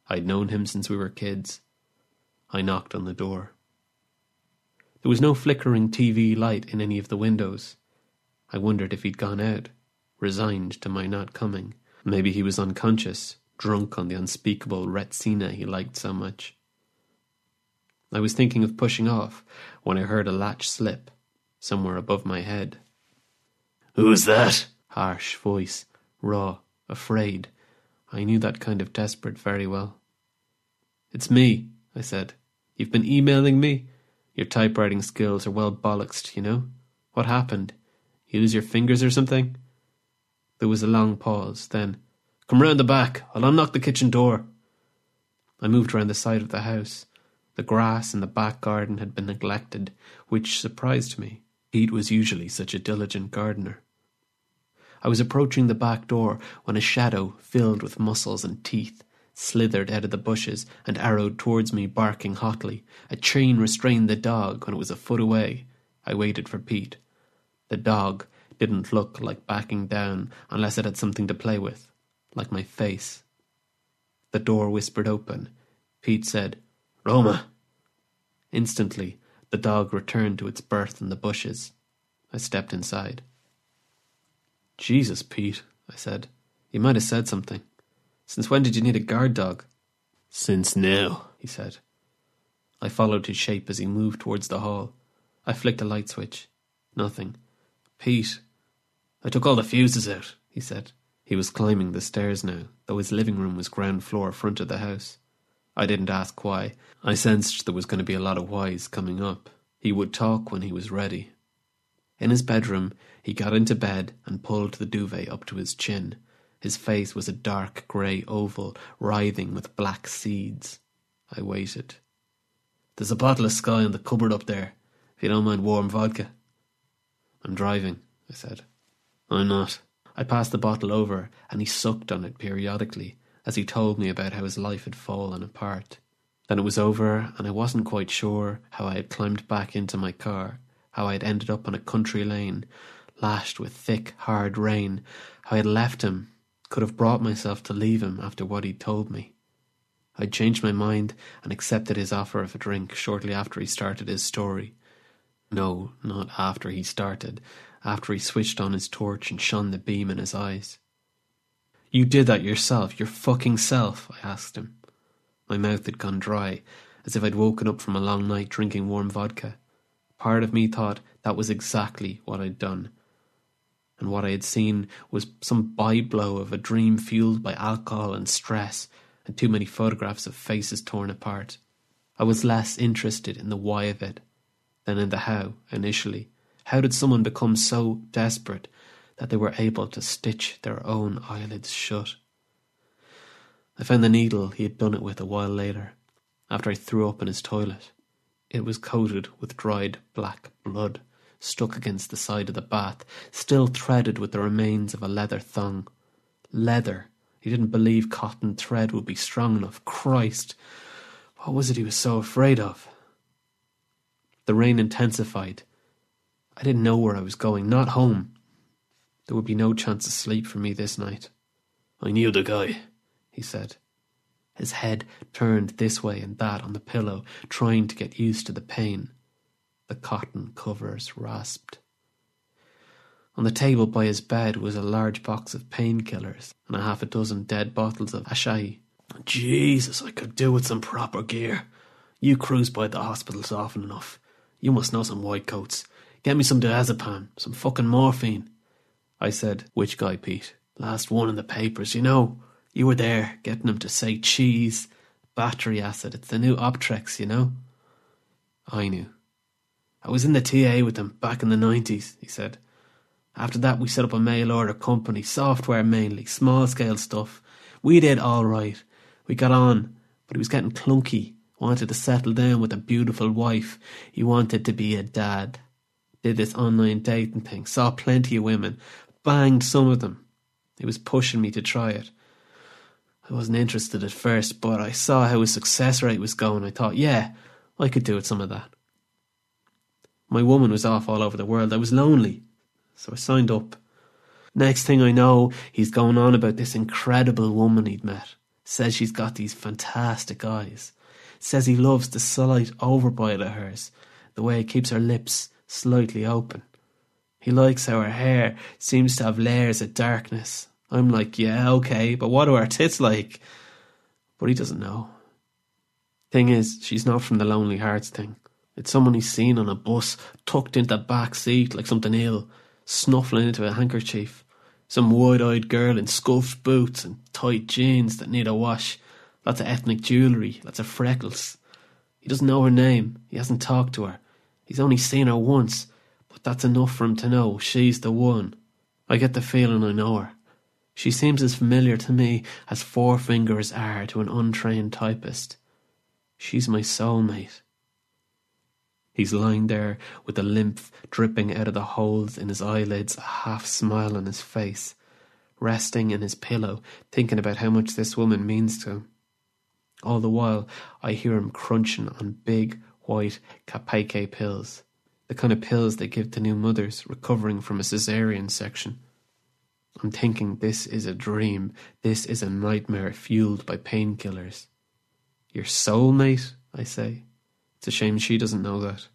I'd known him since we were kids. I knocked on the door. There was no flickering TV light in any of the windows. I wondered if he'd gone out, resigned to my not coming. Maybe he was unconscious, drunk on the unspeakable Retsina he liked so much. I was thinking of pushing off when I heard a latch slip somewhere above my head. Who's that? Harsh voice, raw, afraid. I knew that kind of desperate very well. It's me, I said. You've been emailing me? Your typewriting skills are well bollocksed, you know. What happened? You lose your fingers or something? There was a long pause, then, Come round the back, I'll unlock the kitchen door. I moved round the side of the house. The grass in the back garden had been neglected, which surprised me. Pete was usually such a diligent gardener. I was approaching the back door when a shadow filled with muscles and teeth slithered out of the bushes and arrowed towards me, barking hotly. A chain restrained the dog when it was a foot away. I waited for Pete. The dog didn't look like backing down unless it had something to play with, like my face. The door whispered open. Pete said, Roma. Instantly, the dog returned to its berth in the bushes. I stepped inside. Jesus, Pete, I said. You might have said something. Since when did you need a guard dog? Since now, he said. I followed his shape as he moved towards the hall. I flicked a light switch. Nothing. Pete. I took all the fuses out, he said. He was climbing the stairs now, though his living room was ground floor front of the house. I didn't ask why. I sensed there was going to be a lot of whys coming up. He would talk when he was ready. In his bedroom, he got into bed and pulled the duvet up to his chin. His face was a dark grey oval, writhing with black seeds. I waited. There's a bottle of Skyy in the cupboard up there, if you don't mind warm vodka. I'm driving, I said. I'm not. I passed the bottle over, and he sucked on it periodically as he told me about how his life had fallen apart. Then it was over, and I wasn't quite sure how I had climbed back into my car how I had ended up on a country lane, lashed with thick, hard rain, how I had left him, could have brought myself to leave him after what he'd told me. I'd changed my mind and accepted his offer of a drink shortly after he started his story. No, not after he started, after he switched on his torch and shone the beam in his eyes. You did that yourself, your fucking self, I asked him. My mouth had gone dry, as if I'd woken up from a long night drinking warm vodka. Part of me thought that was exactly what I'd done. And what I had seen was some byblow of a dream fueled by alcohol and stress, and too many photographs of faces torn apart. I was less interested in the why of it than in the how initially. How did someone become so desperate that they were able to stitch their own eyelids shut? I found the needle he had done it with a while later, after I threw up in his toilet. It was coated with dried black blood, stuck against the side of the bath, still threaded with the remains of a leather thong. Leather. He didn't believe cotton thread would be strong enough. Christ! What was it he was so afraid of? The rain intensified. I didn't know where I was going, not home. There would be no chance of sleep for me this night. I knew the guy, he said. His head turned this way and that on the pillow, trying to get used to the pain. The cotton covers rasped. On the table by his bed was a large box of painkillers and a half a dozen dead bottles of Asahi. Jesus, I could do with some proper gear. You cruise by the hospitals often enough. You must know some white coats. Get me some diazepam, some fucking morphine. I said, Which guy, Pete? Last one in the papers, you know. You were there, getting him to say cheese. Battery acid. It's the new Optrex, you know? I knew. I was in the TA with them back in the 90s, he said. After that, we set up a mail order company, software mainly, small scale stuff. We did all right. We got on, but he was getting clunky. Wanted to settle down with a beautiful wife. He wanted to be a dad. Did this online dating thing, saw plenty of women, banged some of them. He was pushing me to try it. I wasn't interested at first, but I saw how his success rate was going. I thought, yeah, I could do with some of that. My woman was off all over the world. I was lonely, so I signed up. Next thing I know, he's going on about this incredible woman he'd met. Says she's got these fantastic eyes. Says he loves the slight overbite of hers, the way it keeps her lips slightly open. He likes how her hair seems to have layers of darkness, I'm like, yeah, okay, but what are her tits like? But he doesn't know. Thing is, she's not from the Lonely Hearts thing. It's someone he's seen on a bus, tucked into the back seat like something ill, snuffling into a handkerchief. Some wide eyed girl in scuffed boots and tight jeans that need a wash. Lots of ethnic jewellery, lots of freckles. He doesn't know her name. He hasn't talked to her. He's only seen her once, but that's enough for him to know she's the one. I get the feeling I know her. She seems as familiar to me as four fingers are to an untrained typist. She's my soulmate. He's lying there with the lymph dripping out of the holes in his eyelids, a half smile on his face, resting in his pillow, thinking about how much this woman means to him. All the while, I hear him crunching on big, white Kapake pills, the kind of pills they give to new mothers recovering from a cesarean section. I'm thinking this is a dream. This is a nightmare fueled by painkillers. Your soulmate, I say. It's a shame she doesn't know that.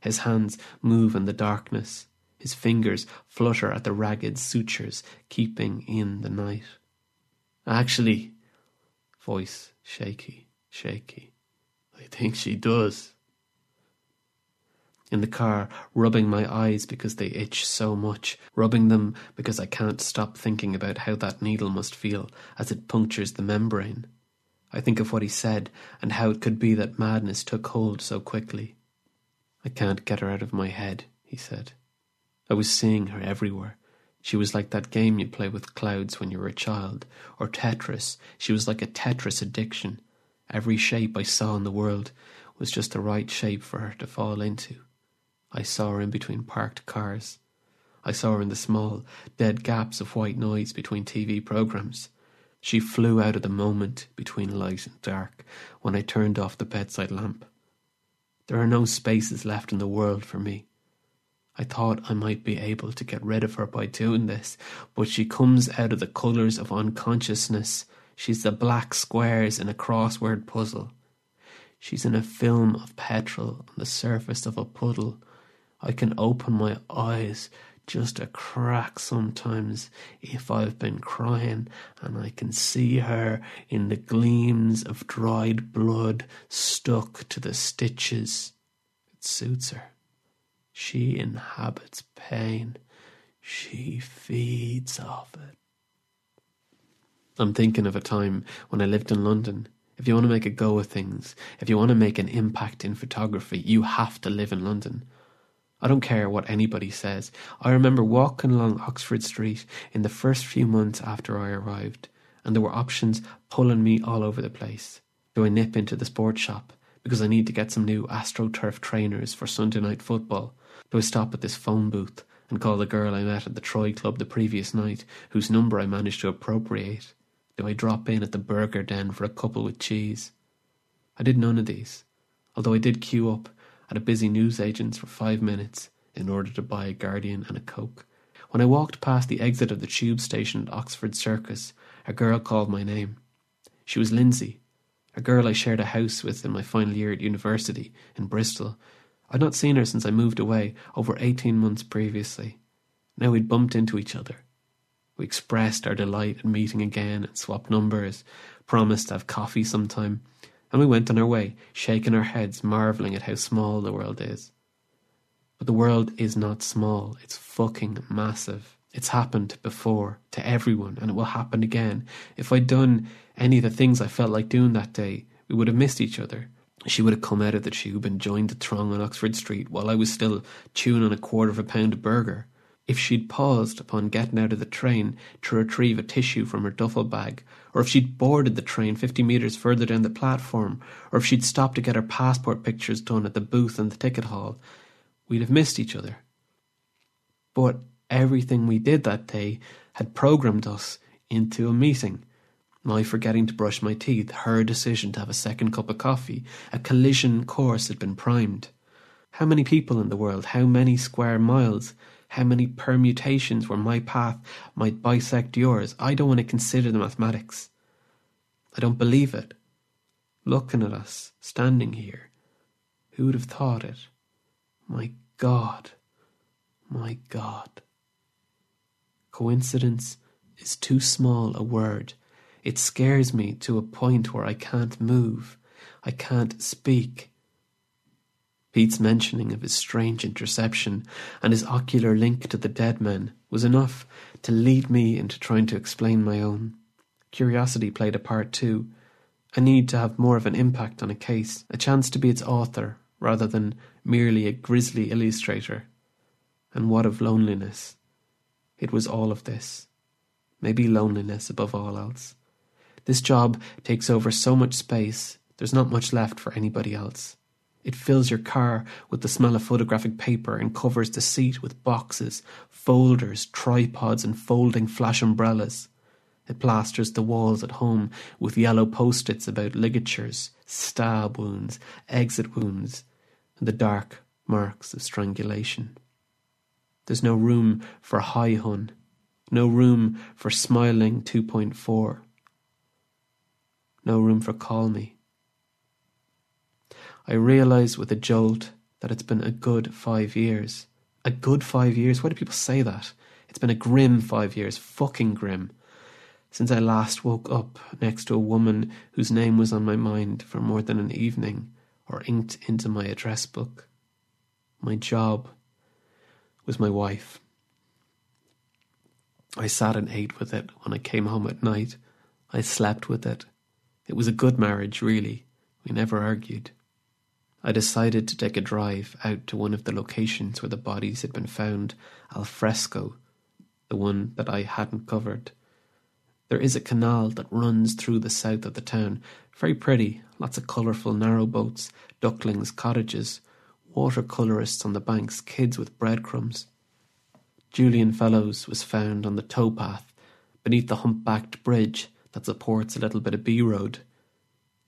His hands move in the darkness. His fingers flutter at the ragged sutures, keeping in the night. Actually, voice shaky, shaky. I think she does in the car, rubbing my eyes because they itch so much, rubbing them because I can't stop thinking about how that needle must feel as it punctures the membrane. I think of what he said and how it could be that madness took hold so quickly. I can't get her out of my head, he said. I was seeing her everywhere. She was like that game you play with clouds when you were a child, or Tetris. She was like a Tetris addiction. Every shape I saw in the world was just the right shape for her to fall into. I saw her in between parked cars. I saw her in the small, dead gaps of white noise between TV programs. She flew out of the moment between light and dark when I turned off the bedside lamp. There are no spaces left in the world for me. I thought I might be able to get rid of her by doing this, but she comes out of the colours of unconsciousness. She's the black squares in a crossword puzzle. She's in a film of petrol on the surface of a puddle I can open my eyes just a crack sometimes if I've been crying and I can see her in the gleams of dried blood stuck to the stitches. It suits her. She inhabits pain. She feeds off it. I'm thinking of a time when I lived in London. If you want to make a go of things, if you want to make an impact in photography, you have to live in London. I don't care what anybody says. I remember walking along Oxford Street in the first few months after I arrived, and there were options pulling me all over the place. Do I nip into the sports shop because I need to get some new AstroTurf trainers for Sunday night football? Do I stop at this phone booth and call the girl I met at the Troy Club the previous night, whose number I managed to appropriate? Do I drop in at the burger den for a couple with cheese? I did none of these, although I did queue up at a busy newsagent's for five minutes in order to buy a Guardian and a Coke. When I walked past the exit of the tube station at Oxford Circus, a girl called my name. She was Lindsay, a girl I shared a house with in my final year at university in Bristol. I'd not seen her since I moved away over eighteen months previously. Now we'd bumped into each other. We expressed our delight at meeting again and swapped numbers, promised to have coffee sometime, and we went on our way, shaking our heads, marvelling at how small the world is. But the world is not small, it's fucking massive. It's happened before to everyone, and it will happen again. If I'd done any of the things I felt like doing that day, we would have missed each other. She would have come out of the tube and joined the throng on Oxford Street while I was still chewing on a quarter of a pound of burger. If she'd paused upon getting out of the train to retrieve a tissue from her duffel bag, or if she'd boarded the train fifty metres further down the platform, or if she'd stopped to get her passport pictures done at the booth in the ticket hall, we'd have missed each other. But everything we did that day had programmed us into a meeting. My forgetting to brush my teeth, her decision to have a second cup of coffee, a collision course had been primed. How many people in the world, how many square miles, how many permutations where my path might bisect yours. I don't want to consider the mathematics. I don't believe it. Looking at us, standing here, who would have thought it? My God, my God. Coincidence is too small a word. It scares me to a point where I can't move. I can't speak. Pete's mentioning of his strange interception and his ocular link to the dead men was enough to lead me into trying to explain my own. Curiosity played a part too, a need to have more of an impact on a case, a chance to be its author rather than merely a grisly illustrator. And what of loneliness? It was all of this. Maybe loneliness above all else. This job takes over so much space, there's not much left for anybody else. It fills your car with the smell of photographic paper and covers the seat with boxes, folders, tripods, and folding flash umbrellas. It plasters the walls at home with yellow post its about ligatures, stab wounds, exit wounds, and the dark marks of strangulation. There's no room for high hun, no room for smiling 2.4, no room for call me. I realise with a jolt that it's been a good five years. A good five years? Why do people say that? It's been a grim five years, fucking grim, since I last woke up next to a woman whose name was on my mind for more than an evening or inked into my address book. My job was my wife. I sat and ate with it when I came home at night. I slept with it. It was a good marriage, really. We never argued. I decided to take a drive out to one of the locations where the bodies had been found al fresco, the one that I hadn't covered. There is a canal that runs through the south of the town, very pretty, lots of colourful narrow boats, ducklings, cottages, watercolourists on the banks, kids with breadcrumbs. Julian Fellows was found on the towpath beneath the humpbacked bridge that supports a little bit of B Road.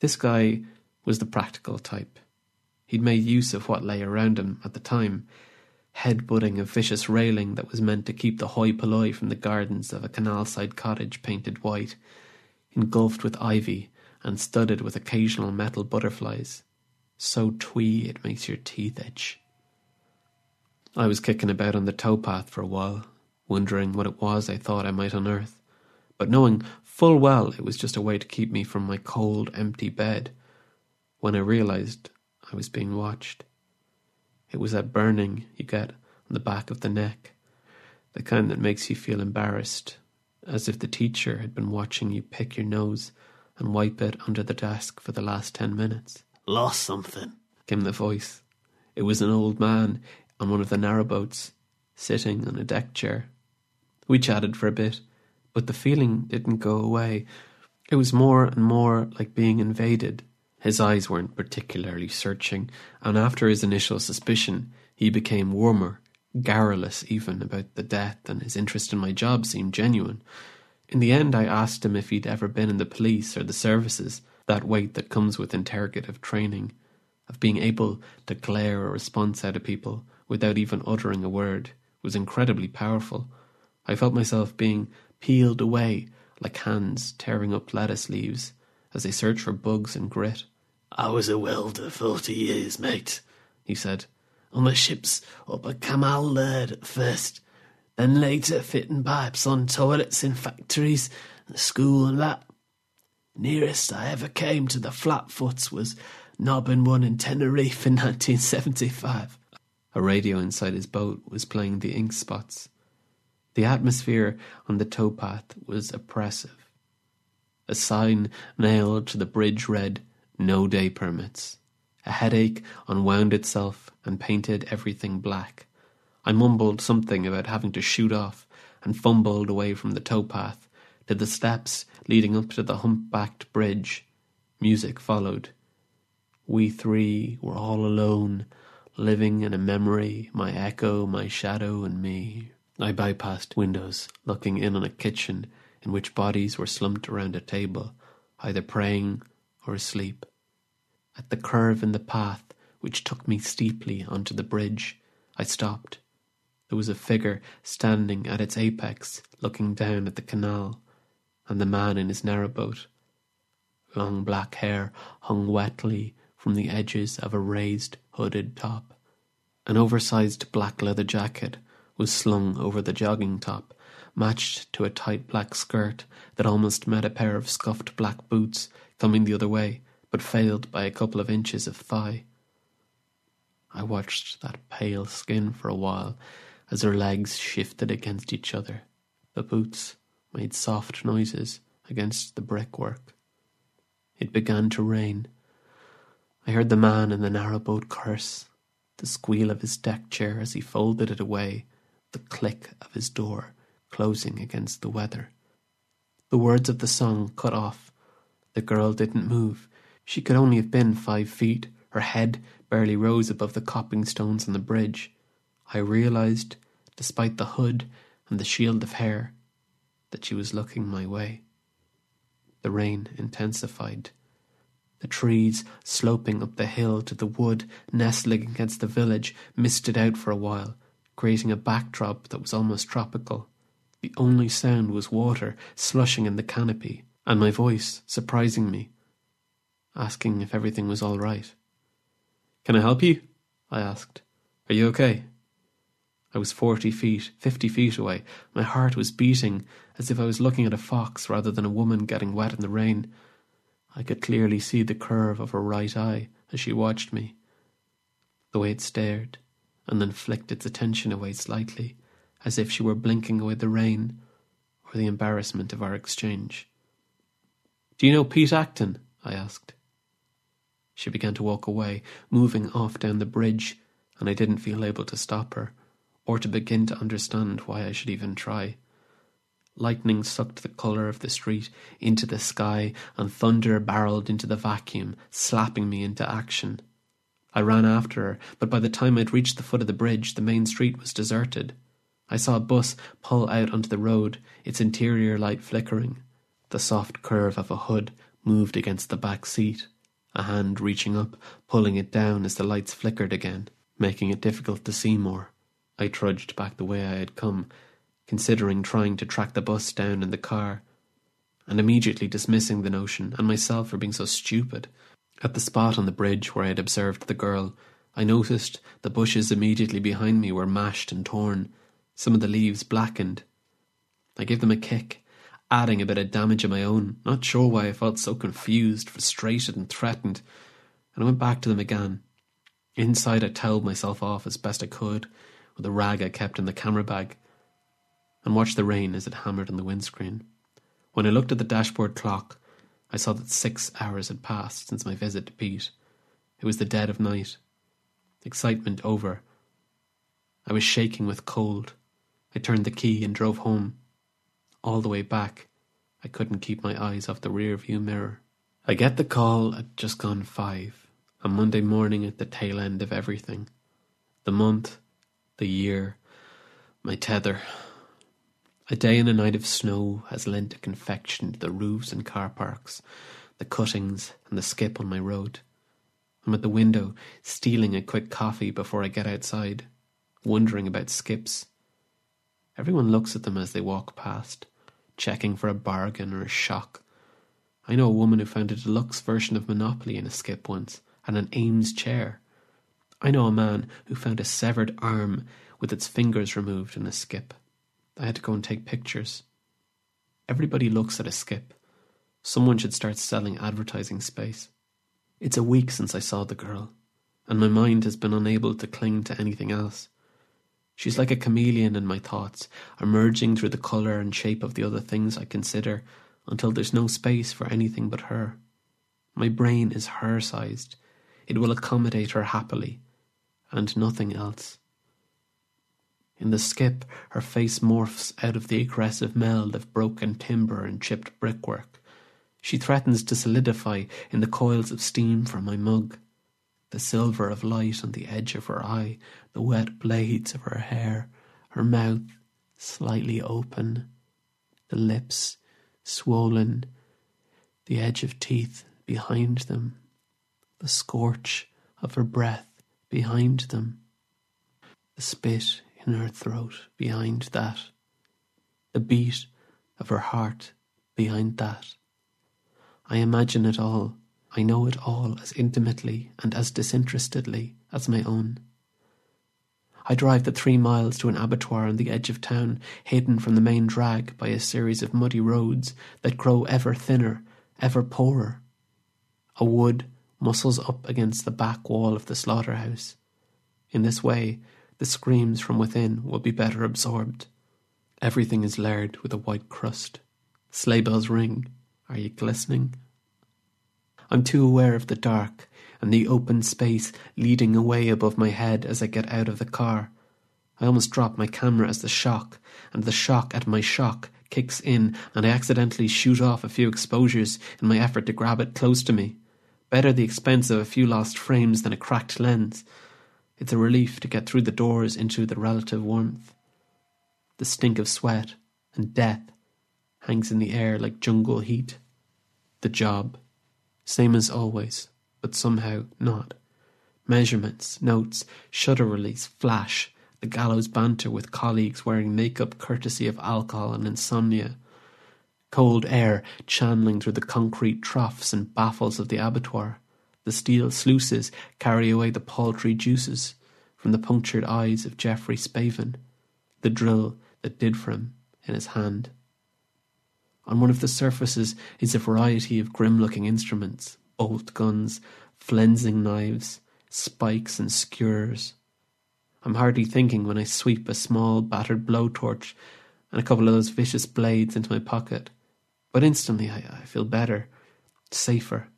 This guy was the practical type. He'd made use of what lay around him at the time, head-butting a vicious railing that was meant to keep the hoi polloi from the gardens of a canal-side cottage painted white, engulfed with ivy and studded with occasional metal butterflies, so twee it makes your teeth itch. I was kicking about on the towpath for a while, wondering what it was I thought I might unearth, but knowing full well it was just a way to keep me from my cold, empty bed, when I realized I was being watched. It was that burning you get on the back of the neck, the kind that makes you feel embarrassed, as if the teacher had been watching you pick your nose and wipe it under the desk for the last ten minutes. Lost something, came the voice. It was an old man on one of the narrowboats, sitting on a deck chair. We chatted for a bit, but the feeling didn't go away. It was more and more like being invaded. His eyes weren't particularly searching, and after his initial suspicion, he became warmer, garrulous even about the death, and his interest in my job seemed genuine. In the end, I asked him if he'd ever been in the police or the services, that weight that comes with interrogative training, of being able to glare a response out of people without even uttering a word, was incredibly powerful. I felt myself being peeled away like hands tearing up lettuce leaves as they search for bugs and grit. I was a welder forty years, mate, he said, on the ships up at Cammell Laird at first, then later fitting pipes on toilets in factories, and school and that. Nearest I ever came to the Flatfoots was knobbing one in Tenerife in 1975. A radio inside his boat was playing the Ink Spots. The atmosphere on the towpath was oppressive. A sign nailed to the bridge read, No day permits. A headache unwound itself and painted everything black. I mumbled something about having to shoot off and fumbled away from the towpath to the steps leading up to the humpbacked bridge. Music followed. We three were all alone living in a memory, my echo, my shadow, and me. I bypassed windows, looking in on a kitchen in which bodies were slumped around a table, either praying or asleep. At the curve in the path which took me steeply onto the bridge, I stopped. There was a figure standing at its apex, looking down at the canal, and the man in his narrowboat. Long black hair hung wetly from the edges of a raised hooded top. An oversized black leather jacket was slung over the jogging top, matched to a tight black skirt that almost met a pair of scuffed black boots coming the other way, but failed by a couple of inches of thigh. I watched that pale skin for a while as her legs shifted against each other. The boots made soft noises against the brickwork. It began to rain. I heard the man in the narrowboat curse, the squeal of his deck chair as he folded it away, the click of his door closing against the weather. The words of the song cut off. The girl didn't move. She could only have been five feet. Her head barely rose above the coping stones on the bridge. I realized, despite the hood and the shield of hair, that she was looking my way. The rain intensified the trees sloping up the hill to the wood nestling against the village misted out for a while, creating a backdrop that was almost tropical. The only sound was water slushing in the canopy, and my voice surprising me, asking if everything was all right. Can I help you? I asked. Are you okay? I was forty feet, fifty feet away. My heart was beating as if I was looking at a fox rather than a woman getting wet in the rain. I could clearly see the curve of her right eye as she watched me, the way it stared, and then flicked its attention away slightly, as if she were blinking away the rain or the embarrassment of our exchange. Do you know Pete Acton? I asked. She began to walk away, moving off down the bridge, and I didn't feel able to stop her, or to begin to understand why I should even try. Lightning sucked the colour of the street into the sky, and thunder barreled into the vacuum, slapping me into action. I ran after her, but by the time I'd reached the foot of the bridge, the main street was deserted. I saw a bus pull out onto the road, its interior light flickering. The soft curve of a hood moved against the back seat, a hand reaching up, pulling it down as the lights flickered again, making it difficult to see more. I trudged back the way I had come, considering trying to track the bus down in the car, and immediately dismissing the notion and myself for being so stupid. At the spot on the bridge where I had observed the girl, I noticed the bushes immediately behind me were mashed and torn, some of the leaves blackened. I gave them a kick, adding a bit of damage of my own, not sure why I felt so confused, frustrated, and threatened, and I went back to them again. Inside, I toweled myself off as best I could with a rag I kept in the camera bag and watched the rain as it hammered on the windscreen. When I looked at the dashboard clock, I saw that six hours had passed since my visit to Pete. It was the dead of night. Excitement over. I was shaking with cold. I turned the key and drove home. All the way back, I couldn't keep my eyes off the rear view mirror. I get the call at just gone five, a Monday morning at the tail end of everything. The month, the year, my tether. A day and a night of snow has lent a confection to the roofs and car parks, the cuttings and the skip on my road. I'm at the window, stealing a quick coffee before I get outside, wondering about skips. Everyone looks at them as they walk past, checking for a bargain or a shock. I know a woman who found a deluxe version of Monopoly in a skip once, and an Eames chair. I know a man who found a severed arm with its fingers removed in a skip. I had to go and take pictures. Everybody looks at a skip. Someone should start selling advertising space. It's a week since I saw the girl, and my mind has been unable to cling to anything else. She's like a chameleon in my thoughts, emerging through the colour and shape of the other things I consider until there's no space for anything but her. My brain is her sized. It will accommodate her happily, and nothing else. In the skip, her face morphs out of the aggressive meld of broken timber and chipped brickwork. She threatens to solidify in the coils of steam from my mug. The silver of light on the edge of her eye, the wet blades of her hair, her mouth slightly open, the lips swollen, the edge of teeth behind them, the scorch of her breath behind them, the spit in her throat behind that, the beat of her heart behind that. I imagine it all. I know it all as intimately and as disinterestedly as my own. I drive the three miles to an abattoir on the edge of town, hidden from the main drag by a series of muddy roads that grow ever thinner, ever poorer. A wood muscles up against the back wall of the slaughterhouse. In this way, the screams from within will be better absorbed. Everything is layered with a white crust. Sleigh bells ring. Are you glistening? I'm too aware of the dark and the open space leading away above my head as I get out of the car. I almost drop my camera as the shock, and the shock at my shock kicks in, and I accidentally shoot off a few exposures in my effort to grab it close to me. Better the expense of a few lost frames than a cracked lens. It's a relief to get through the doors into the relative warmth. The stink of sweat and death hangs in the air like jungle heat. The job. Same as always, but somehow not. Measurements, notes, shutter release, flash, the gallows banter with colleagues wearing makeup courtesy of alcohol and insomnia. Cold air channeling through the concrete troughs and baffles of the abattoir. The steel sluices carry away the paltry juices from the punctured eyes of Geoffrey Spavin, the drill that did for him in his hand. On one of the surfaces is a variety of grim looking instruments bolt guns, flensing knives, spikes, and skewers. I'm hardly thinking when I sweep a small battered blowtorch and a couple of those vicious blades into my pocket. But instantly I, I feel better, safer.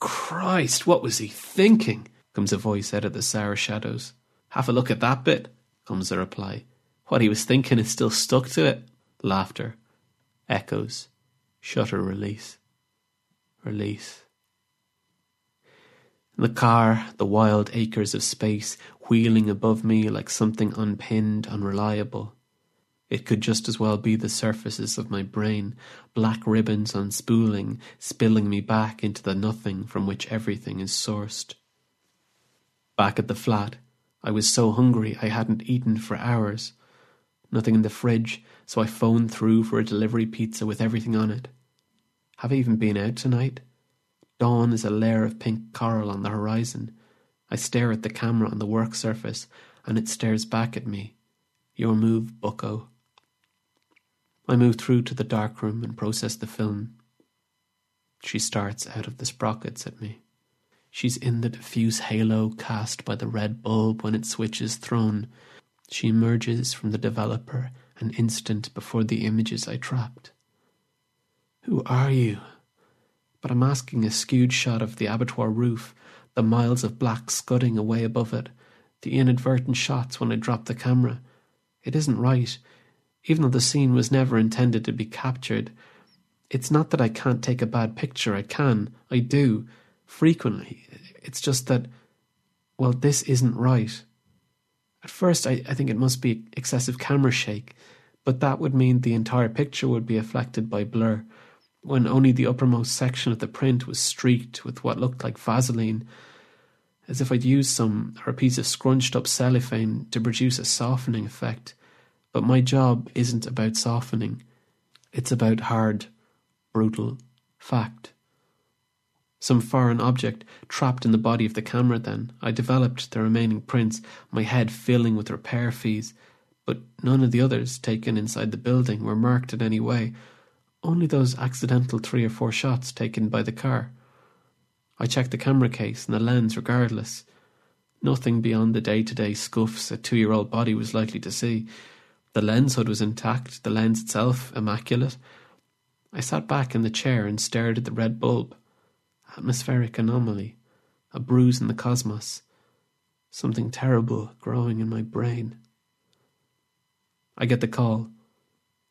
Christ, what was he thinking? comes a voice out of the sour shadows. Have a look at that bit, comes the reply. What he was thinking is still stuck to it. Laughter. Echoes. Shutter release. Release. In the car, the wild acres of space wheeling above me like something unpinned, unreliable. It could just as well be the surfaces of my brain, black ribbons unspooling, spilling me back into the nothing from which everything is sourced. Back at the flat, I was so hungry I hadn't eaten for hours. Nothing in the fridge, so I phoned through for a delivery pizza with everything on it. Have I even been out tonight? Dawn is a layer of pink coral on the horizon, I stare at the camera on the work surface, and it stares back at me. Your move, bucko. I move through to the dark room and process the film. She starts out of the sprockets at me. She's in the diffuse halo cast by the red bulb when its switch is thrown. She emerges from the developer an instant before the images I trapped. Who are you? But I'm asking a skewed shot of the abattoir roof, the miles of black scudding away above it, the inadvertent shots when I dropped the camera. It isn't right, even though the scene was never intended to be captured. It's not that I can't take a bad picture, I can, I do frequently. It's just that, well, this isn't right. At first, I, I think it must be excessive camera shake, but that would mean the entire picture would be affected by blur, when only the uppermost section of the print was streaked with what looked like Vaseline, as if I'd used some or a piece of scrunched up cellophane to produce a softening effect. But my job isn't about softening, it's about hard, brutal fact some foreign object trapped in the body of the camera then. I developed the remaining prints, my head filling with repair fees, but none of the others taken inside the building were marked in any way, only those accidental three or four shots taken by the car. I checked the camera case and the lens regardless. Nothing beyond the day to day scuffs a two year old body was likely to see. The lens hood was intact, the lens itself immaculate. I sat back in the chair and stared at the red bulb atmospheric anomaly, a bruise in the cosmos, something terrible growing in my brain. I get the call.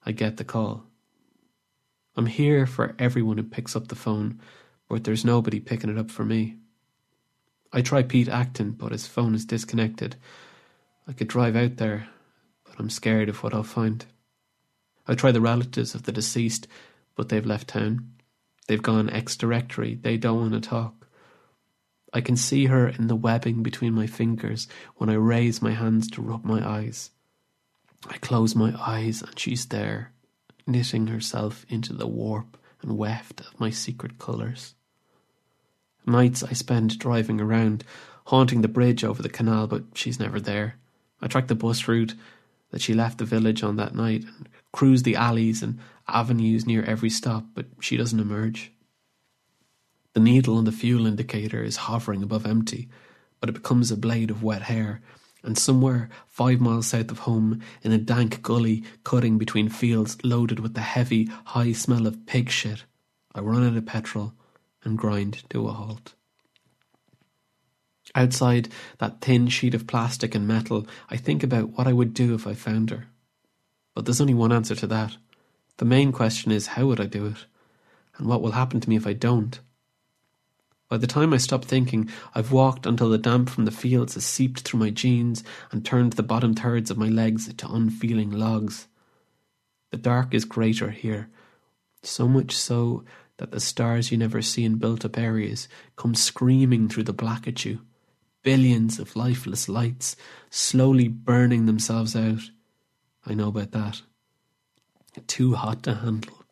I get the call. I'm here for everyone who picks up the phone, but there's nobody picking it up for me. I try Pete Acton, but his phone is disconnected. I could drive out there, but I'm scared of what I'll find. I try the relatives of the deceased, but they've left town. They've gone ex directory. They don't want to talk. I can see her in the webbing between my fingers when I raise my hands to rub my eyes. I close my eyes and she's there, knitting herself into the warp and weft of my secret colours. Nights I spend driving around, haunting the bridge over the canal, but she's never there. I track the bus route that she left the village on that night and cruise the alleys and avenues near every stop, but she doesn't emerge. The needle on the fuel indicator is hovering above empty, but it becomes a blade of wet hair, and somewhere five miles south of home, in a dank gully cutting between fields loaded with the heavy, high smell of pig shit, I run out of petrol and grind to a halt. Outside that thin sheet of plastic and metal, I think about what I would do if I found her. But there's only one answer to that. The main question is how would I do it? And what will happen to me if I don't? By the time I stop thinking, I've walked until the damp from the fields has seeped through my jeans and turned the bottom thirds of my legs to unfeeling logs. The dark is greater here, so much so that the stars you never see in built up areas come screaming through the black at you. Billions of lifeless lights slowly burning themselves out. I know about that. Too hot to handle.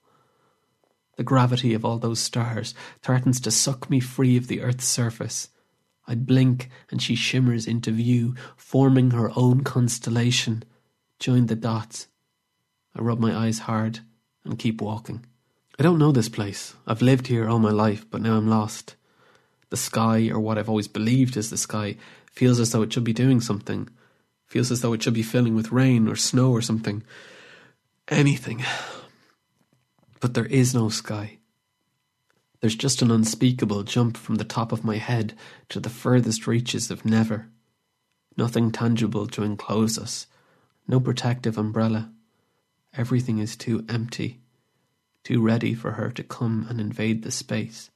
The gravity of all those stars threatens to suck me free of the earth's surface. I blink and she shimmers into view, forming her own constellation. Join the dots. I rub my eyes hard and keep walking. I don't know this place. I've lived here all my life, but now I'm lost. The sky, or what I've always believed is the sky, feels as though it should be doing something. Feels as though it should be filling with rain or snow or something. Anything. But there is no sky. There's just an unspeakable jump from the top of my head to the furthest reaches of never. Nothing tangible to enclose us. No protective umbrella. Everything is too empty, too ready for her to come and invade the space.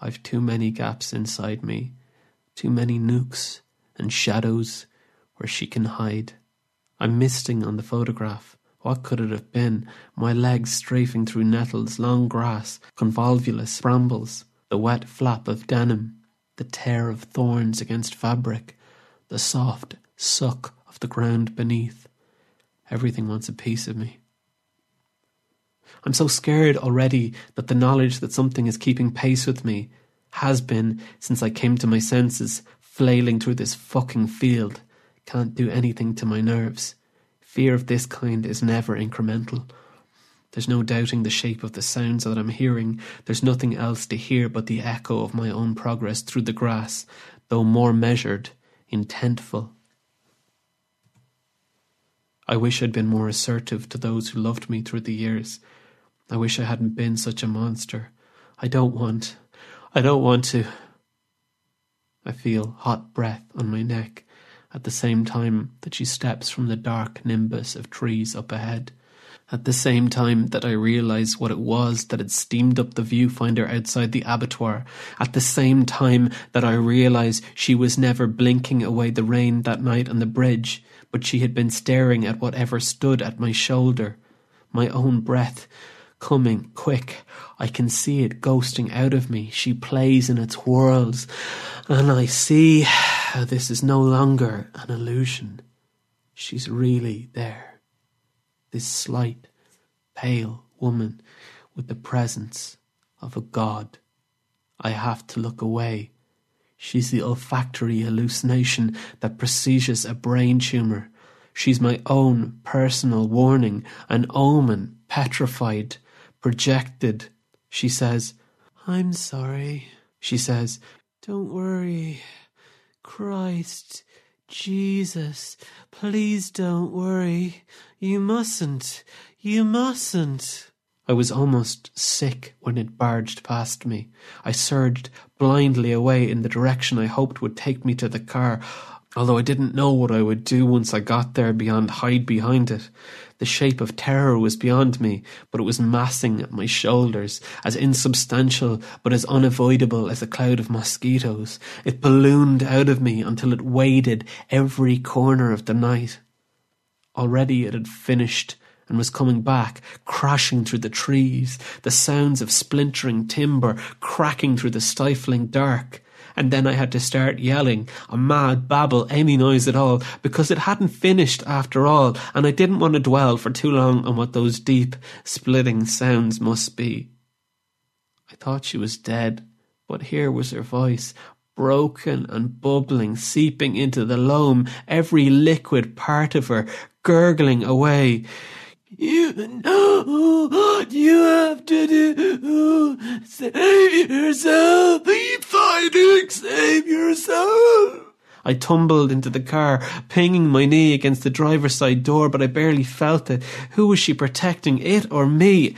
I've too many gaps inside me, too many nooks and shadows where she can hide. I'm misting on the photograph. What could it have been? My legs strafing through nettles, long grass, convolvulus, brambles, the wet flap of denim, the tear of thorns against fabric, the soft suck of the ground beneath. Everything wants a piece of me. I'm so scared already that the knowledge that something is keeping pace with me has been, since I came to my senses, flailing through this fucking field can't do anything to my nerves. Fear of this kind is never incremental. There's no doubting the shape of the sounds that I'm hearing. There's nothing else to hear but the echo of my own progress through the grass, though more measured, intentful. I wish I'd been more assertive to those who loved me through the years. I wish I hadn't been such a monster. I don't want. I don't want to. I feel hot breath on my neck at the same time that she steps from the dark nimbus of trees up ahead. At the same time that I realize what it was that had steamed up the viewfinder outside the abattoir. At the same time that I realize she was never blinking away the rain that night on the bridge, but she had been staring at whatever stood at my shoulder. My own breath coming quick. I can see it ghosting out of me. She plays in its whirls, and I see how this is no longer an illusion. She's really there. This slight, pale woman with the presence of a god. I have to look away. She's the olfactory hallucination that presages a brain tumour. She's my own personal warning, an omen petrified projected. She says, I'm sorry. She says, Don't worry. Christ, Jesus, please don't worry. You mustn't. You mustn't. I was almost sick when it barged past me. I surged blindly away in the direction I hoped would take me to the car, although I didn't know what I would do once I got there beyond hide behind it. The shape of terror was beyond me, but it was massing at my shoulders, as insubstantial but as unavoidable as a cloud of mosquitoes. It ballooned out of me until it waded every corner of the night. Already it had finished and was coming back, crashing through the trees, the sounds of splintering timber cracking through the stifling dark and then I had to start yelling a mad babble, any noise at all, because it hadn't finished after all, and I didn't want to dwell for too long on what those deep, splitting sounds must be. I thought she was dead, but here was her voice, broken and bubbling, seeping into the loam, every liquid part of her gurgling away. You know what you have to do. Save yourself. Keep fighting. Save yourself. I tumbled into the car, pinging my knee against the driver's side door, but I barely felt it. Who was she protecting, it or me?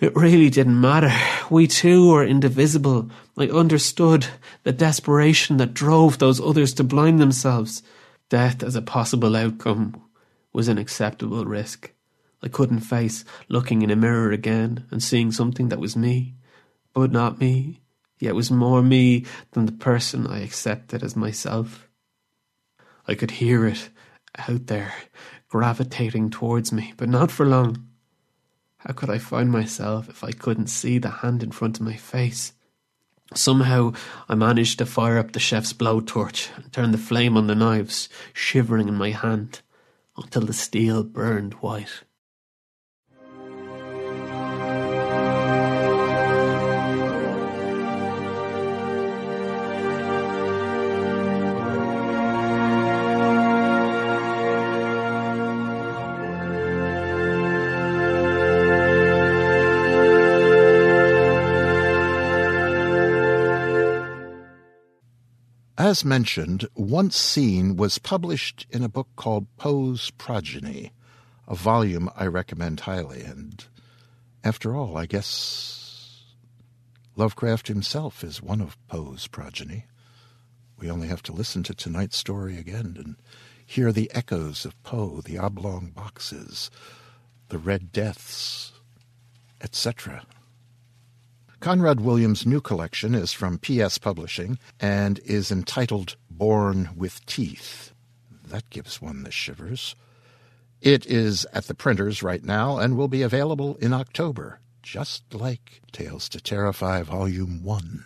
It really didn't matter. We two were indivisible. I understood the desperation that drove those others to blind themselves. Death as a possible outcome was an acceptable risk. I couldn't face looking in a mirror again and seeing something that was me, but not me, yet was more me than the person I accepted as myself. I could hear it out there, gravitating towards me, but not for long. How could I find myself if I couldn't see the hand in front of my face? Somehow I managed to fire up the chef's blowtorch and turn the flame on the knives, shivering in my hand, until the steel burned white. As mentioned, Once Seen was published in a book called Poe's Progeny, a volume I recommend highly. And after all, I guess Lovecraft himself is one of Poe's progeny. We only have to listen to tonight's story again and hear the echoes of Poe, the oblong boxes, the red deaths, etc. Conrad Williams' new collection is from PS Publishing and is entitled Born with Teeth. That gives one the shivers. It is at the printers right now and will be available in October, just like Tales to Terrify Volume 1.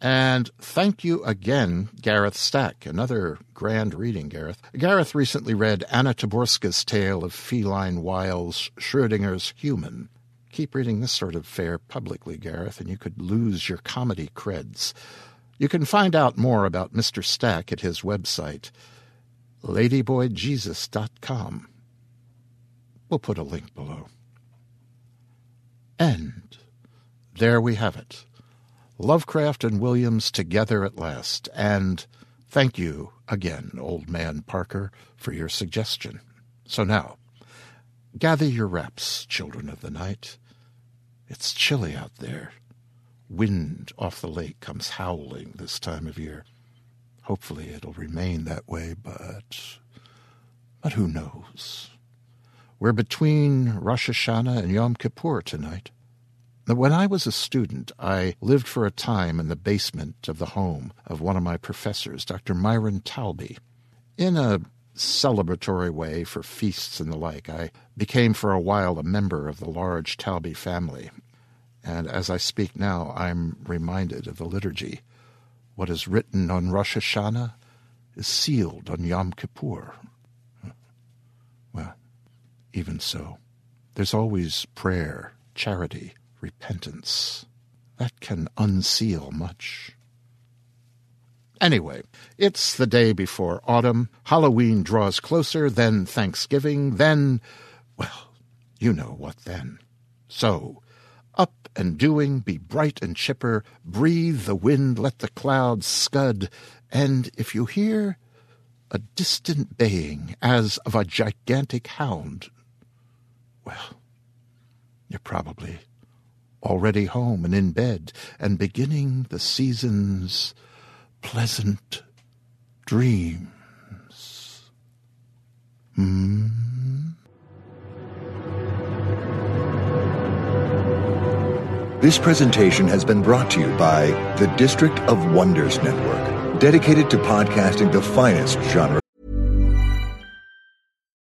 And thank you again, Gareth Stack. Another grand reading, Gareth. Gareth recently read Anna Taborska's tale of feline wiles, Schrodinger's Human. Keep reading this sort of fare publicly, Gareth, and you could lose your comedy creds. You can find out more about Mr. Stack at his website, ladyboyjesus.com. We'll put a link below. And there we have it. Lovecraft and Williams together at last. And thank you again, old man Parker, for your suggestion. So now, gather your wraps, children of the night. It's chilly out there. Wind off the lake comes howling this time of year. Hopefully it'll remain that way, but but who knows? We're between Rosh Hashanah and Yom Kippur tonight. When I was a student, I lived for a time in the basement of the home of one of my professors, Dr. Myron Talby. In a celebratory way for feasts and the like, I became for a while a member of the large Talby family. And as I speak now, I'm reminded of the liturgy. What is written on Rosh Hashanah is sealed on Yom Kippur. Well, even so, there's always prayer, charity, repentance. That can unseal much. Anyway, it's the day before autumn. Halloween draws closer, then Thanksgiving, then, well, you know what then. So, up and doing, be bright and chipper, breathe the wind, let the clouds scud, and if you hear a distant baying as of a gigantic hound, well, you're probably already home and in bed and beginning the season's pleasant dreams. Hmm? This presentation has been brought to you by the District of Wonders Network, dedicated to podcasting the finest genre.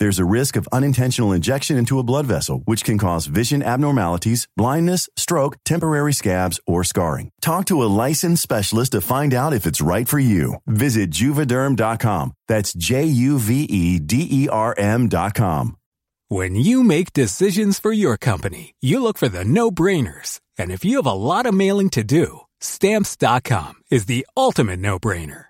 There's a risk of unintentional injection into a blood vessel, which can cause vision abnormalities, blindness, stroke, temporary scabs, or scarring. Talk to a licensed specialist to find out if it's right for you. Visit juvederm.com. That's J U V E D E R M.com. When you make decisions for your company, you look for the no brainers. And if you have a lot of mailing to do, stamps.com is the ultimate no brainer.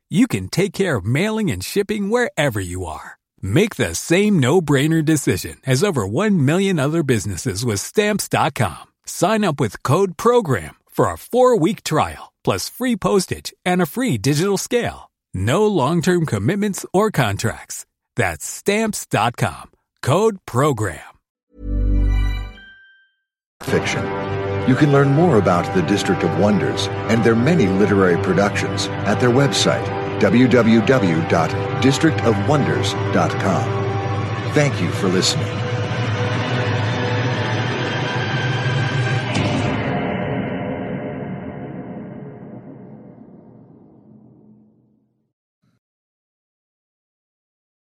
you can take care of mailing and shipping wherever you are. Make the same no-brainer decision as over 1 million other businesses with stamps.com. Sign up with code program for a 4-week trial plus free postage and a free digital scale. No long-term commitments or contracts. That's stamps.com. Code program. Fiction. You can learn more about the District of Wonders and their many literary productions at their website, www.districtofwonders.com. Thank you for listening.